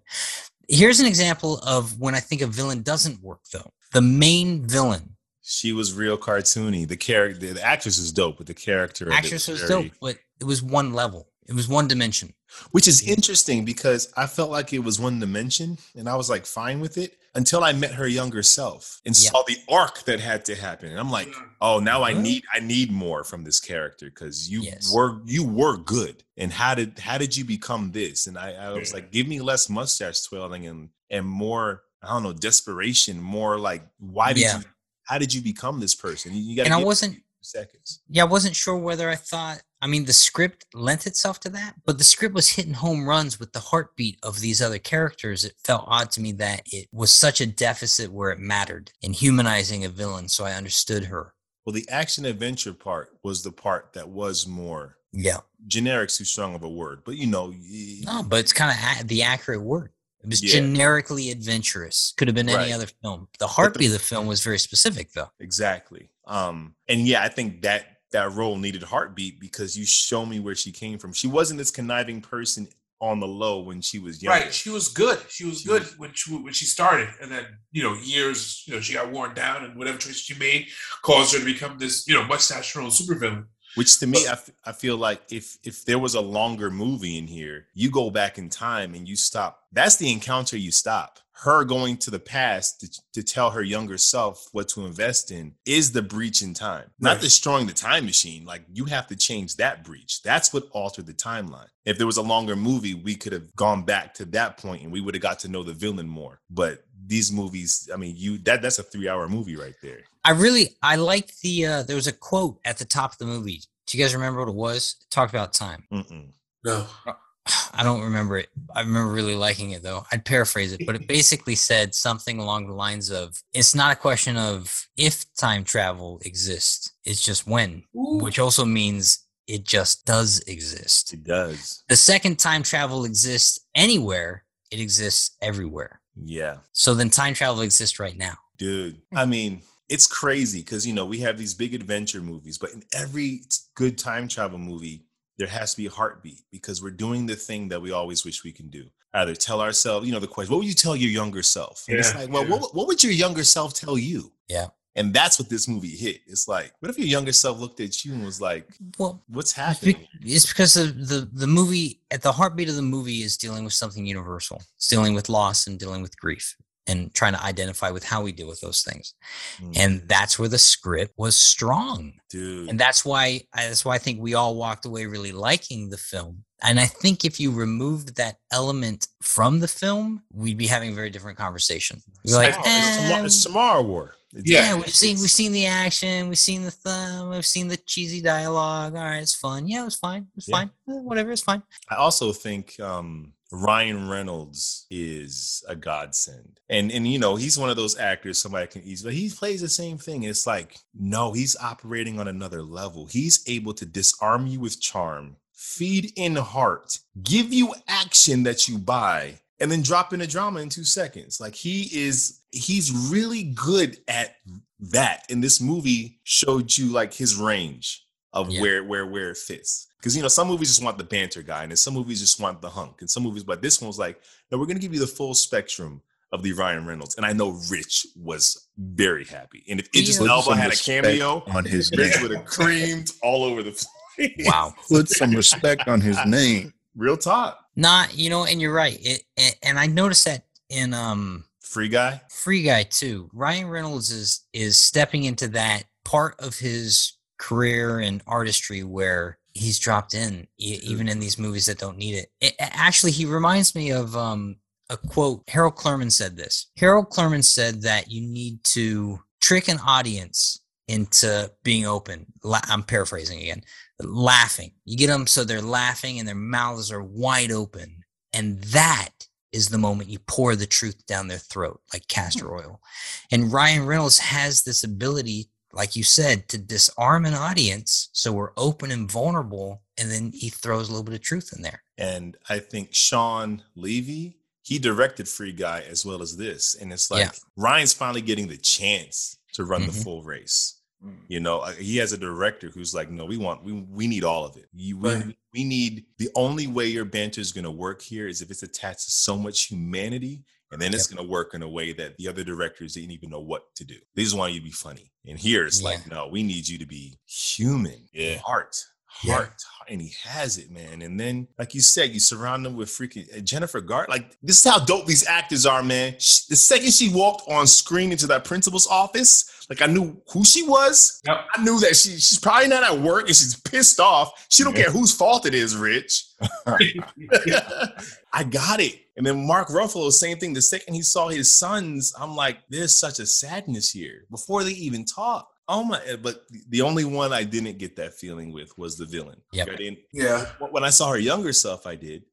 Here's an example of when I think a villain doesn't work though. The main villain, She was real cartoony. The character, the actress is dope, but the character, actress was very- dope, but it was one level. It was one dimension. which is interesting because I felt like it was one dimension and I was like fine with it until I met her younger self and Yeah. saw the arc that had to happen. And I'm like, oh, now I need I need more from this character because you Yes. were you were good. And how did how did you become this? And I, I was like, give me less mustache twirling and and more I don't know desperation, more like why did Yeah. you how did you become this person? You, got And I wasn't seconds. yeah, I wasn't sure whether I thought. I mean, the script lent itself to that, but the script was hitting home runs with the heartbeat of these other characters. It felt odd to me that it was such a deficit where it mattered in humanizing a villain, so I understood her. Well, the action adventure part was the part that was more Yeah, generic's too strong of a word, but you know, y- no, but it's kind of a- the accurate word. It was Yeah. generically adventurous. Could have been any other film. The heartbeat of the film was very specific, though. exactly. Um, and yeah, I think that that role needed heartbeat because you show me where she came from. She wasn't this conniving person on the low when she was young. Right, she was good. She was She good was- when she when she started, and then you know years, you know, she got worn down, and whatever choice she made caused her to become this, you know, mustache twirling supervillain. Which to me, I, f- I feel like if if there was a longer movie in here, you go back in time and you stop. That's the encounter you stop. Her going to the past to, to tell her younger self what to invest in is the breach in time, not destroying the time machine. Like you have to change that breach. That's what altered the timeline. If there was a longer movie, we could have gone back to that point and we would have got to know the villain more. But these movies, I mean, you that that's a three hour movie right there. I really I like the uh there was a quote at the top of the movie. Do you guys remember what it was? It talked about time. Mm-mm. No, I don't remember it. I remember really liking it though. I'd paraphrase it, but it basically said something along the lines of it's not a question of if time travel exists, it's just when, which also means it just does exist. It does. The second time travel exists anywhere, it exists everywhere. Yeah. So then time travel exists right now. Dude, I mean, it's crazy because you know we have these big adventure movies, but in every good time travel movie, there has to be a heartbeat because we're doing the thing that we always wish we can do. Either tell ourselves, you know, the question, what would you tell your younger self? And it's like, well, yeah. what, what would your younger self tell you? Yeah. And that's what this movie hit. It's like, what if your younger self looked at you and was like, Well, what's happening? It's because the, the the movie at the heartbeat of the movie is dealing with something universal. It's dealing with loss and dealing with grief and trying to identify with how we deal with those things. Mm, And that's where the script was strong. dude. And that's why I- that's why I think we all walked away really liking the film. And I think if you removed that element from the film, we'd be having a very different conversation. You're like, it's, tomorrow, "Eh, it's tomorrow war. It's- Yeah, yeah, we've seen we've seen the action, we've seen the thumb, we've seen the cheesy dialogue. All right, it's fun. Yeah, it was fine. It's Yeah. fine. Eh, whatever, it's fine. I also think um, Ryan Reynolds is a godsend, and and you know he's one of those actors somebody can easily. But he plays the same thing. It's like no, he's operating on another level. He's able to disarm you with charm, feed in heart, give you action that you buy, and then drop in a drama in two seconds. Like he is, he's really good at that. And this movie showed you like his range of Yeah. where where where it fits. Because you know, some movies just want the banter guy, and then some movies just want the hunk, and some movies, but this one was like, no, we're gonna give you the full spectrum of the Ryan Reynolds. And I know Rich was very happy. And if Idris Yeah. Elba had a cameo, on his Rich name. would have creamed all over the place. Wow. Put some respect on his [LAUGHS] name. Real talk. Not, you know, and you're right. It, and, and I noticed that in um Free guy. Free Guy too. Ryan Reynolds is is stepping into that part of his career and artistry where he's dropped in e- even in these movies that don't need it. it actually he reminds me of um a quote Harold Clurman said this. Harold Clurman said that you need to trick an audience into being open. La- I'm paraphrasing again. Laughing. You get them so they're laughing and their mouths are wide open. And that is the moment you pour the truth down their throat like castor oil. And Ryan Reynolds has this ability, like you said, to disarm an audience so we're open and vulnerable. And then he throws a little bit of truth in there. And I think Shawn Levy, he directed Free Guy as well as this. And it's like Yeah. Ryan's finally getting the chance to run the Mhm. full race. Mm. You know, uh, he has a director who's like, no, we want, we, we need all of it. You, we, Right. we need the only way your banter is going to work here is if it's attached to so much humanity, and then it's going to work in a way that the other directors didn't even know what to do. They just want you to be funny. And here it's like, no, we need you to be human, Yeah. heart, Yeah. and he has it, man. And then, like you said, you surround them with freaking uh, Jennifer Gart. Like this is how dope these actors are, man. Sh- The second she walked on screen into that principal's office, like I knew who she was. Yep. I knew that she she's probably not at work and she's pissed off. She don't Yeah. care whose fault it is, Rich. [LAUGHS] I got it. And then Mark Ruffalo, same thing. The second he saw his sons, I'm like, there's such a sadness here before they even talk. Oh my! But the only one I didn't get that feeling with was the villain. Yep. I didn't. yeah. When I saw her younger self, I did.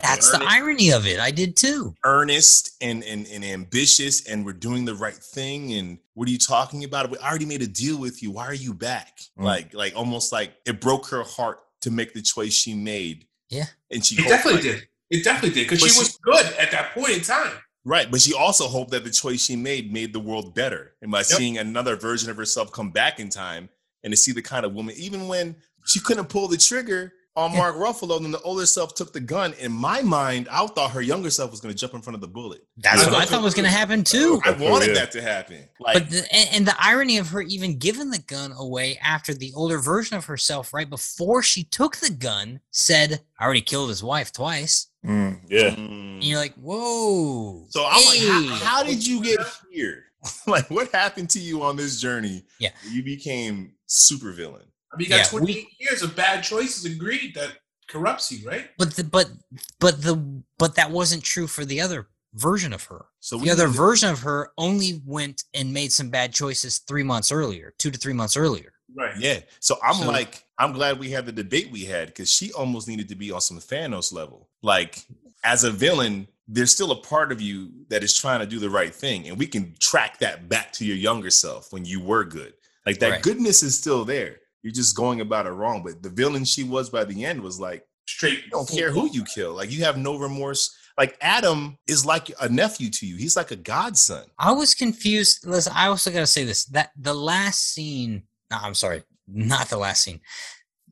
That's the irony of it. I did too. Earnest and, and and ambitious, and we're doing the right thing. And what are you talking about? We already made a deal with you. Why are you back? Mm. Like, like almost like it broke her heart to make the choice she made. Yeah. and she It definitely like- did. It definitely did because she she- was good at that point in time. Right, but she also hoped that the choice she made made the world better. And by seeing another version of herself come back in time and to see the kind of woman, even when she couldn't pull the trigger on Yeah. Mark Ruffalo, then the older self took the gun. In my mind, I thought her younger self was going to jump in front of the bullet. That's Yeah. what I thought was going to happen too. I wanted yeah. that to happen. Like, But the, and, and the irony of her even giving the gun away after the older version of herself, right before she took the gun, said, "I already killed his wife twice." Mm, yeah. mm. And you're like, "Whoa!" so I'm like, how, how did you get here? [LAUGHS] like, what happened to you on this journey? Yeah. You became super villain. I mean, you got Yeah, 28 we- years of bad choices and greed that corrupts you, right? But the, but but the but that wasn't true for the other version of her. So The other to- version of her only went and made some bad choices three months earlier, two to three months earlier. Right. Yeah. So I'm So- like, I'm glad we had the debate we had because she almost needed to be on some Thanos level. Like, as a villain, there's still a part of you that is trying to do the right thing. And we can track that back to your younger self when you were good. Like, that Right. goodness is still there. You're just going about it wrong. But the villain she was by the end was like, Straight. you don't care who you kill. Like, you have no remorse. Like, Adam is like a nephew to you, he's like a godson. I was confused. Listen, I also gotta say this: that the last scene. No, I'm sorry, not the last scene.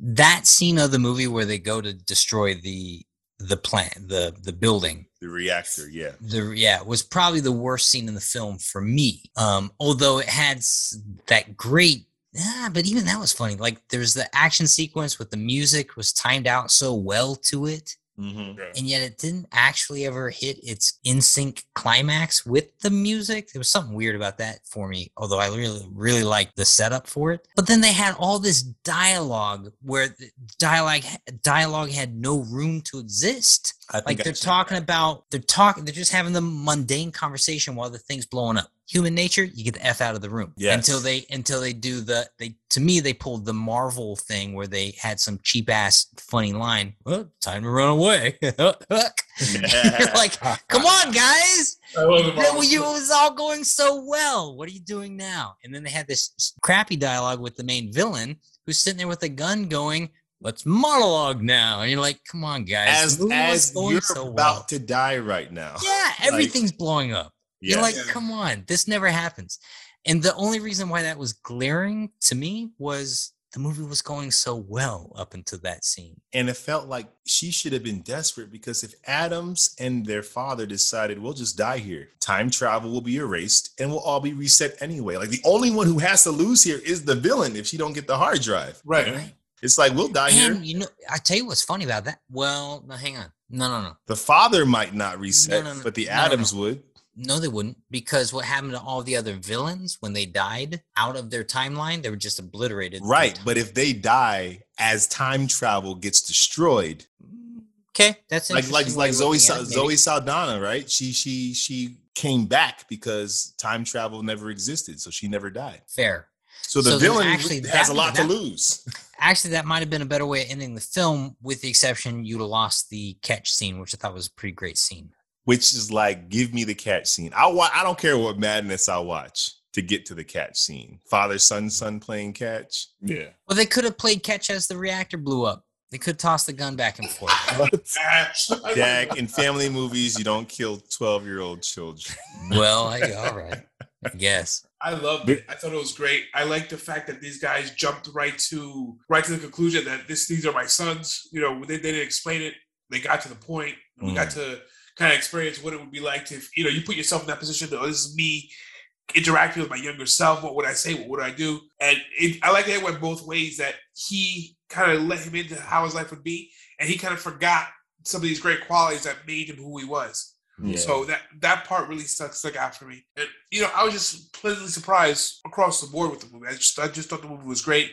That scene of the movie where they go to destroy the the plant, the the building. The reactor, yeah. The yeah was probably the worst scene in the film for me. Um, although it had that great. Yeah, but even that was funny. Like there's the action sequence with the music was timed out so well to it Mm-hmm. and yet it didn't actually ever hit its in sync climax with the music. There was something weird about that for me, although I really, really liked the setup for it. But then they had all this dialogue where the dialogue dialogue had no room to exist. I think Like I they're talking that. about, they're talking, they're just having the mundane conversation while the thing's blowing up. Human nature, you get the f out of the room Yes. until they until they do the they. To me, they pulled the Marvel thing where they had some cheap ass funny line. Well, time to run away. [LAUGHS] You're like, come on, guys. Wasn't you- It was all going so well. What are you doing now? And then they had this crappy dialogue with the main villain who's sitting there with a gun going, let's monologue now. And you're like, come on, guys. as as you're so about well. to die right now. Yeah, everything's blowing up. You're like, Yeah. come on, this never happens. And the only reason why that was glaring to me was the movie was going so well up until that scene. and it felt like she should have been desperate because if Adams and their father decided we'll just die here, time travel will be erased and we'll all be reset anyway. Like the only one who has to lose here is the villain if she don't get the hard drive. Right. Right? It's like we'll die here. You know, I tell you what's funny about that. Well, no, hang on. No, no, no. The father might not reset, No, no, no. but the No, no, no. Adams would. No, they wouldn't, because what happened to all the other villains when they died out of their timeline? They were just obliterated. Right, but if they die as time travel gets destroyed, okay, that's like like like Zoe Sa- at it, maybe. Zoe Saldana, right? She she she came back because time travel never existed, so she never died. Fair. So the So villain actually has that- a lot that- to lose. [LAUGHS] Actually, that might have been a better way of ending the film, with the exception you'd have lost the catch scene, which I thought was a pretty great scene. Which is like, give me the catch scene. I wa- I don't care what madness I watch to get to the catch scene. Father son son playing catch. Yeah. Well, they could have played catch as the reactor blew up. They could toss the gun back and forth. [LAUGHS] Jack, in family movies, you don't kill twelve year old children. well, I, [LAUGHS] all right. Yes. I loved it. I thought it was great. I like the fact that these guys jumped right to right to the conclusion that this these are my sons. You know, they, they didn't explain it. They got to the point. We got mm. to kind of experience what it would be like to, you know, you put yourself in that position. Oh, this is me interacting with my younger self. What would I say? What would I do? And it, I like that it went both ways. That he kind of let him into how his life would be, and he kind of forgot some of these great qualities that made him who he was. Yeah. So that that part really stuck stuck out for me. And you know, I was just pleasantly surprised across the board with the movie. I just I just thought the movie was great,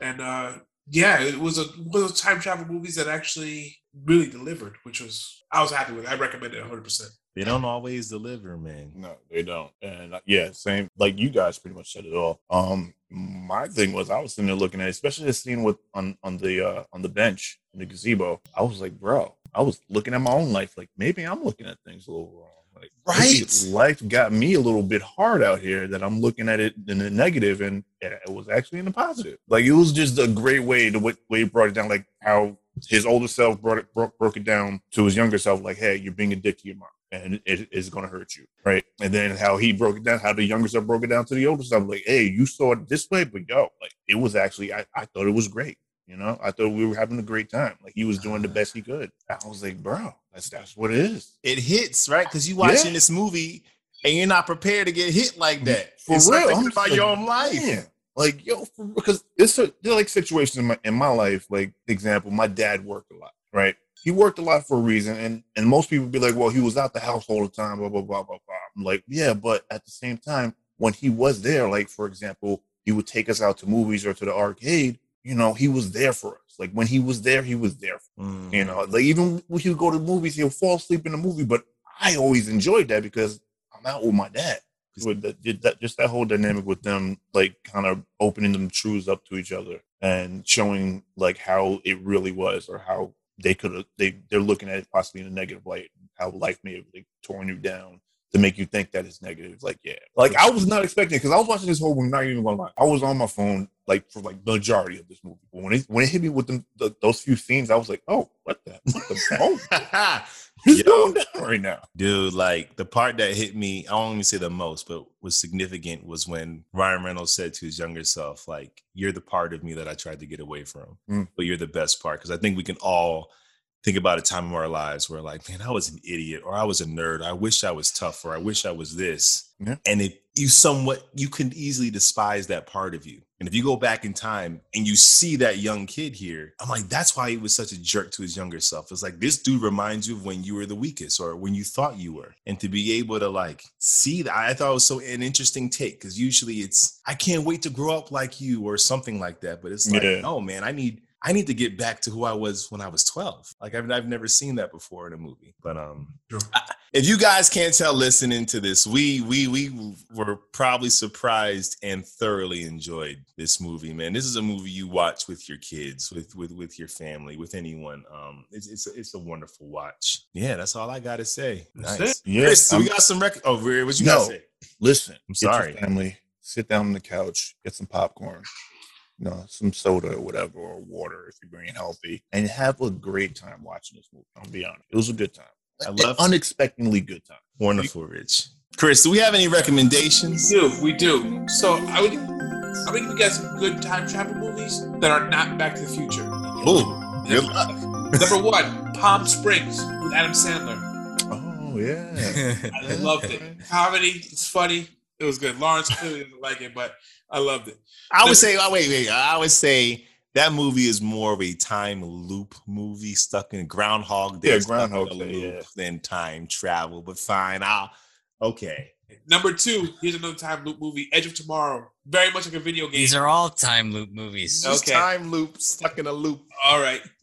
and uh yeah, it was a one of those time travel movies that actually really delivered, which was I was happy with. I recommend it 100. percent They don't always deliver, man. No, they don't. And uh, yeah, same. Like you guys pretty much said it all. Um, my thing was I was sitting there looking at, it, especially the scene with on on the uh on the bench in the gazebo. I was like, bro, I was looking at my own life. Like maybe I'm looking at things a little wrong. Like Right. life got me a little bit hard out here that I'm looking at it in the negative, and it was actually in the positive. Like it was just a great way to way, way he brought it down. Like how his older self brought it broke, broke it down to his younger self. Like, hey, you're being a dick to your mom and it is going to hurt you, right? And then how he broke it down, how the younger self broke it down to the older self, like, hey, you saw it this way, but yo, like it was actually, I, I thought it was great. You know, I thought we were having a great time. Like he was doing the uh-huh. best he could. I was like, bro, that's that's what it is. It hits, right? Because you watching Yeah. this movie and you're not prepared to get hit like that. For It's real, like about like, your own life. Man, like yo, for, because it's a, there like situations in my in my life. Like example, my dad worked a lot, right? He worked a lot for a reason, and and most people be like, well, he was out the house all the time, blah blah blah blah blah. I'm like, yeah, but at the same time, when he was there, like for example, he would take us out to movies or to the arcade. You know, he was there for us. Like when he was there, he was there. Mm. You know, like even when he would go to movies, he'll fall asleep in the movie. But I always enjoyed that because I'm out with my dad. With that, that, just that whole dynamic with them, like kind of opening them truths up to each other and showing like how it really was, or how they could have they they're looking at it possibly in a negative light, how life may have like torn you down to make you think that it's negative. Like yeah, like I was not expecting because I was watching this whole movie. Not even gonna lie, I was on my phone like for like the majority of this movie. But when it when it hit me with them, the, those few scenes, I was like, oh, what the, what the [LAUGHS] [LAUGHS] what's going down right now? Dude, like the part that hit me, I won't even say the most, but was significant was when Ryan Reynolds said to his younger self, like, you're the part of me that I tried to get away from, Mm. but you're the best part. Cause I think we can all think about a time in our lives where, like, man, I was an idiot or I was a nerd. I wish I was tough or I wish I was this. Yeah. And if you somewhat, you can easily despise that part of you. And if you go back in time and you see that young kid here, I'm like, that's why he was such a jerk to his younger self. It's like this dude reminds you of when you were the weakest or when you thought you were. And to be able to like see that, I thought it was so an interesting take because usually it's, I can't wait to grow up like you or something like that. But it's like, Yeah. no, man, I need, I need to get back to who I was when I was 12. Like I've, I've never seen that before in a movie. But um, Sure. I- if you guys can't tell listening to this, we we we were probably surprised and thoroughly enjoyed this movie, man. This is a movie you watch with your kids, with with with your family, with anyone. Um, it's it's a, it's a wonderful watch. Yeah, that's all I got to say. That's nice. it. Yeah, Chris, so we I'm- got some record. Oh, what you No. got to say? Listen, I'm get your sorry. family, sit down on the couch, get some popcorn, you know, some soda or whatever, or water if you're being healthy, and have a great time watching this movie. I'll be honest, it was a good time. I An love- unexpectedly good time. Wonderful, Rich. Chris, do we have any recommendations? We do, we do. So I would, I'm gonna give you guys some good time travel movies that are not Back to the Future. Ooh, good luck. Number one, Palm Springs with Adam Sandler. Oh yeah, [LAUGHS] I loved it. Comedy, it's funny. It was good. Lawrence clearly didn't like it, but I loved it. I would say, oh, wait, wait. I would say that movie is more of a time loop movie, stuck in Groundhog Day. Yeah, Groundhog Day, loop yeah. Than time travel, but fine. I'll Okay. Number two, here's another time loop movie, Edge of Tomorrow. Very much like a video game. These are all time loop movies. Just Okay. time loop stuck in a loop. All right. [LAUGHS]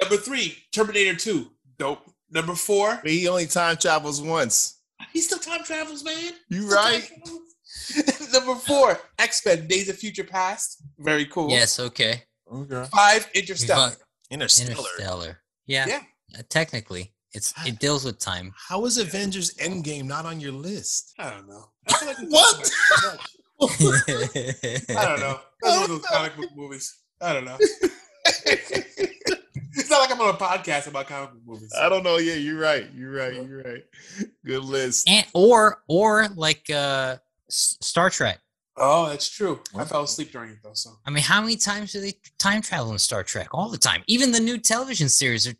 Number three, Terminator 2. Dope. Number four, But he only time travels once. He still time travels, man. You Still right? [LAUGHS] Number four, X Men Days of Future Past. Very cool. Yes, okay. Okay. Five, Interstellar. Interstellar. Interstellar. Yeah. Yeah. Uh, technically, it's it deals with time. How is Avengers Endgame not on your list? I don't know. I feel like [LAUGHS] we What? talked about it too much. [LAUGHS] I don't know. That's one of those comic book movies. I don't know. It's not like I'm on a podcast about comic book movies. I don't know. Yeah, you're right. You're right. You're right. Good list. and or or like uh Star Trek. Oh, that's true. I fell asleep during it though. So I mean, how many times do they time travel in Star Trek? All the time. Even the new television series are.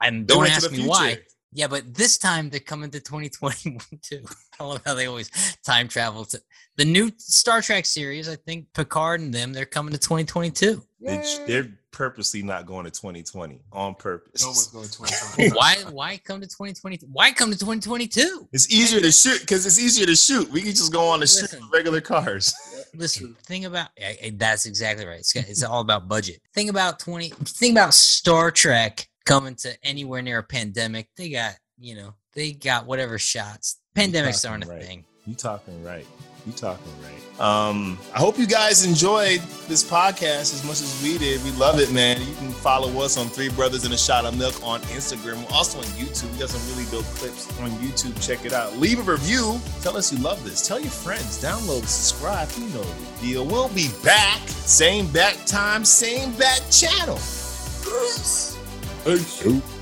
And don't ask the me why. Yeah, but this time they're coming to 2021 too. [LAUGHS] I love how they always time travel to the new Star Trek series. I think Picard and them they're coming to 2022. It's- They're purposely not going to 2020 on purpose. no one's going to [LAUGHS] 2020. why? Why come to 2020? Why come to 2022? It's easier to shoot because it's easier to shoot. We can just go on the street Listen. with regular cars. [LAUGHS] Listen, think about I- I- that's exactly right. It's, it's all about budget. Think about 20. Think about Star Trek coming to anywhere near a pandemic. They got you know they got whatever shots. Pandemics aren't a right. thing. You talking right. You talking right. Um, I hope you guys enjoyed this podcast as much as we did. We love it, man. You can follow us on Three Brothers and a Shot of Milk on Instagram. We're also on YouTube. We got some really dope clips on YouTube. Check it out. Leave a review. Tell us you love this. Tell your friends. Download, subscribe. You know the deal. We'll be back. Same back time, same back channel. Peace. Peace.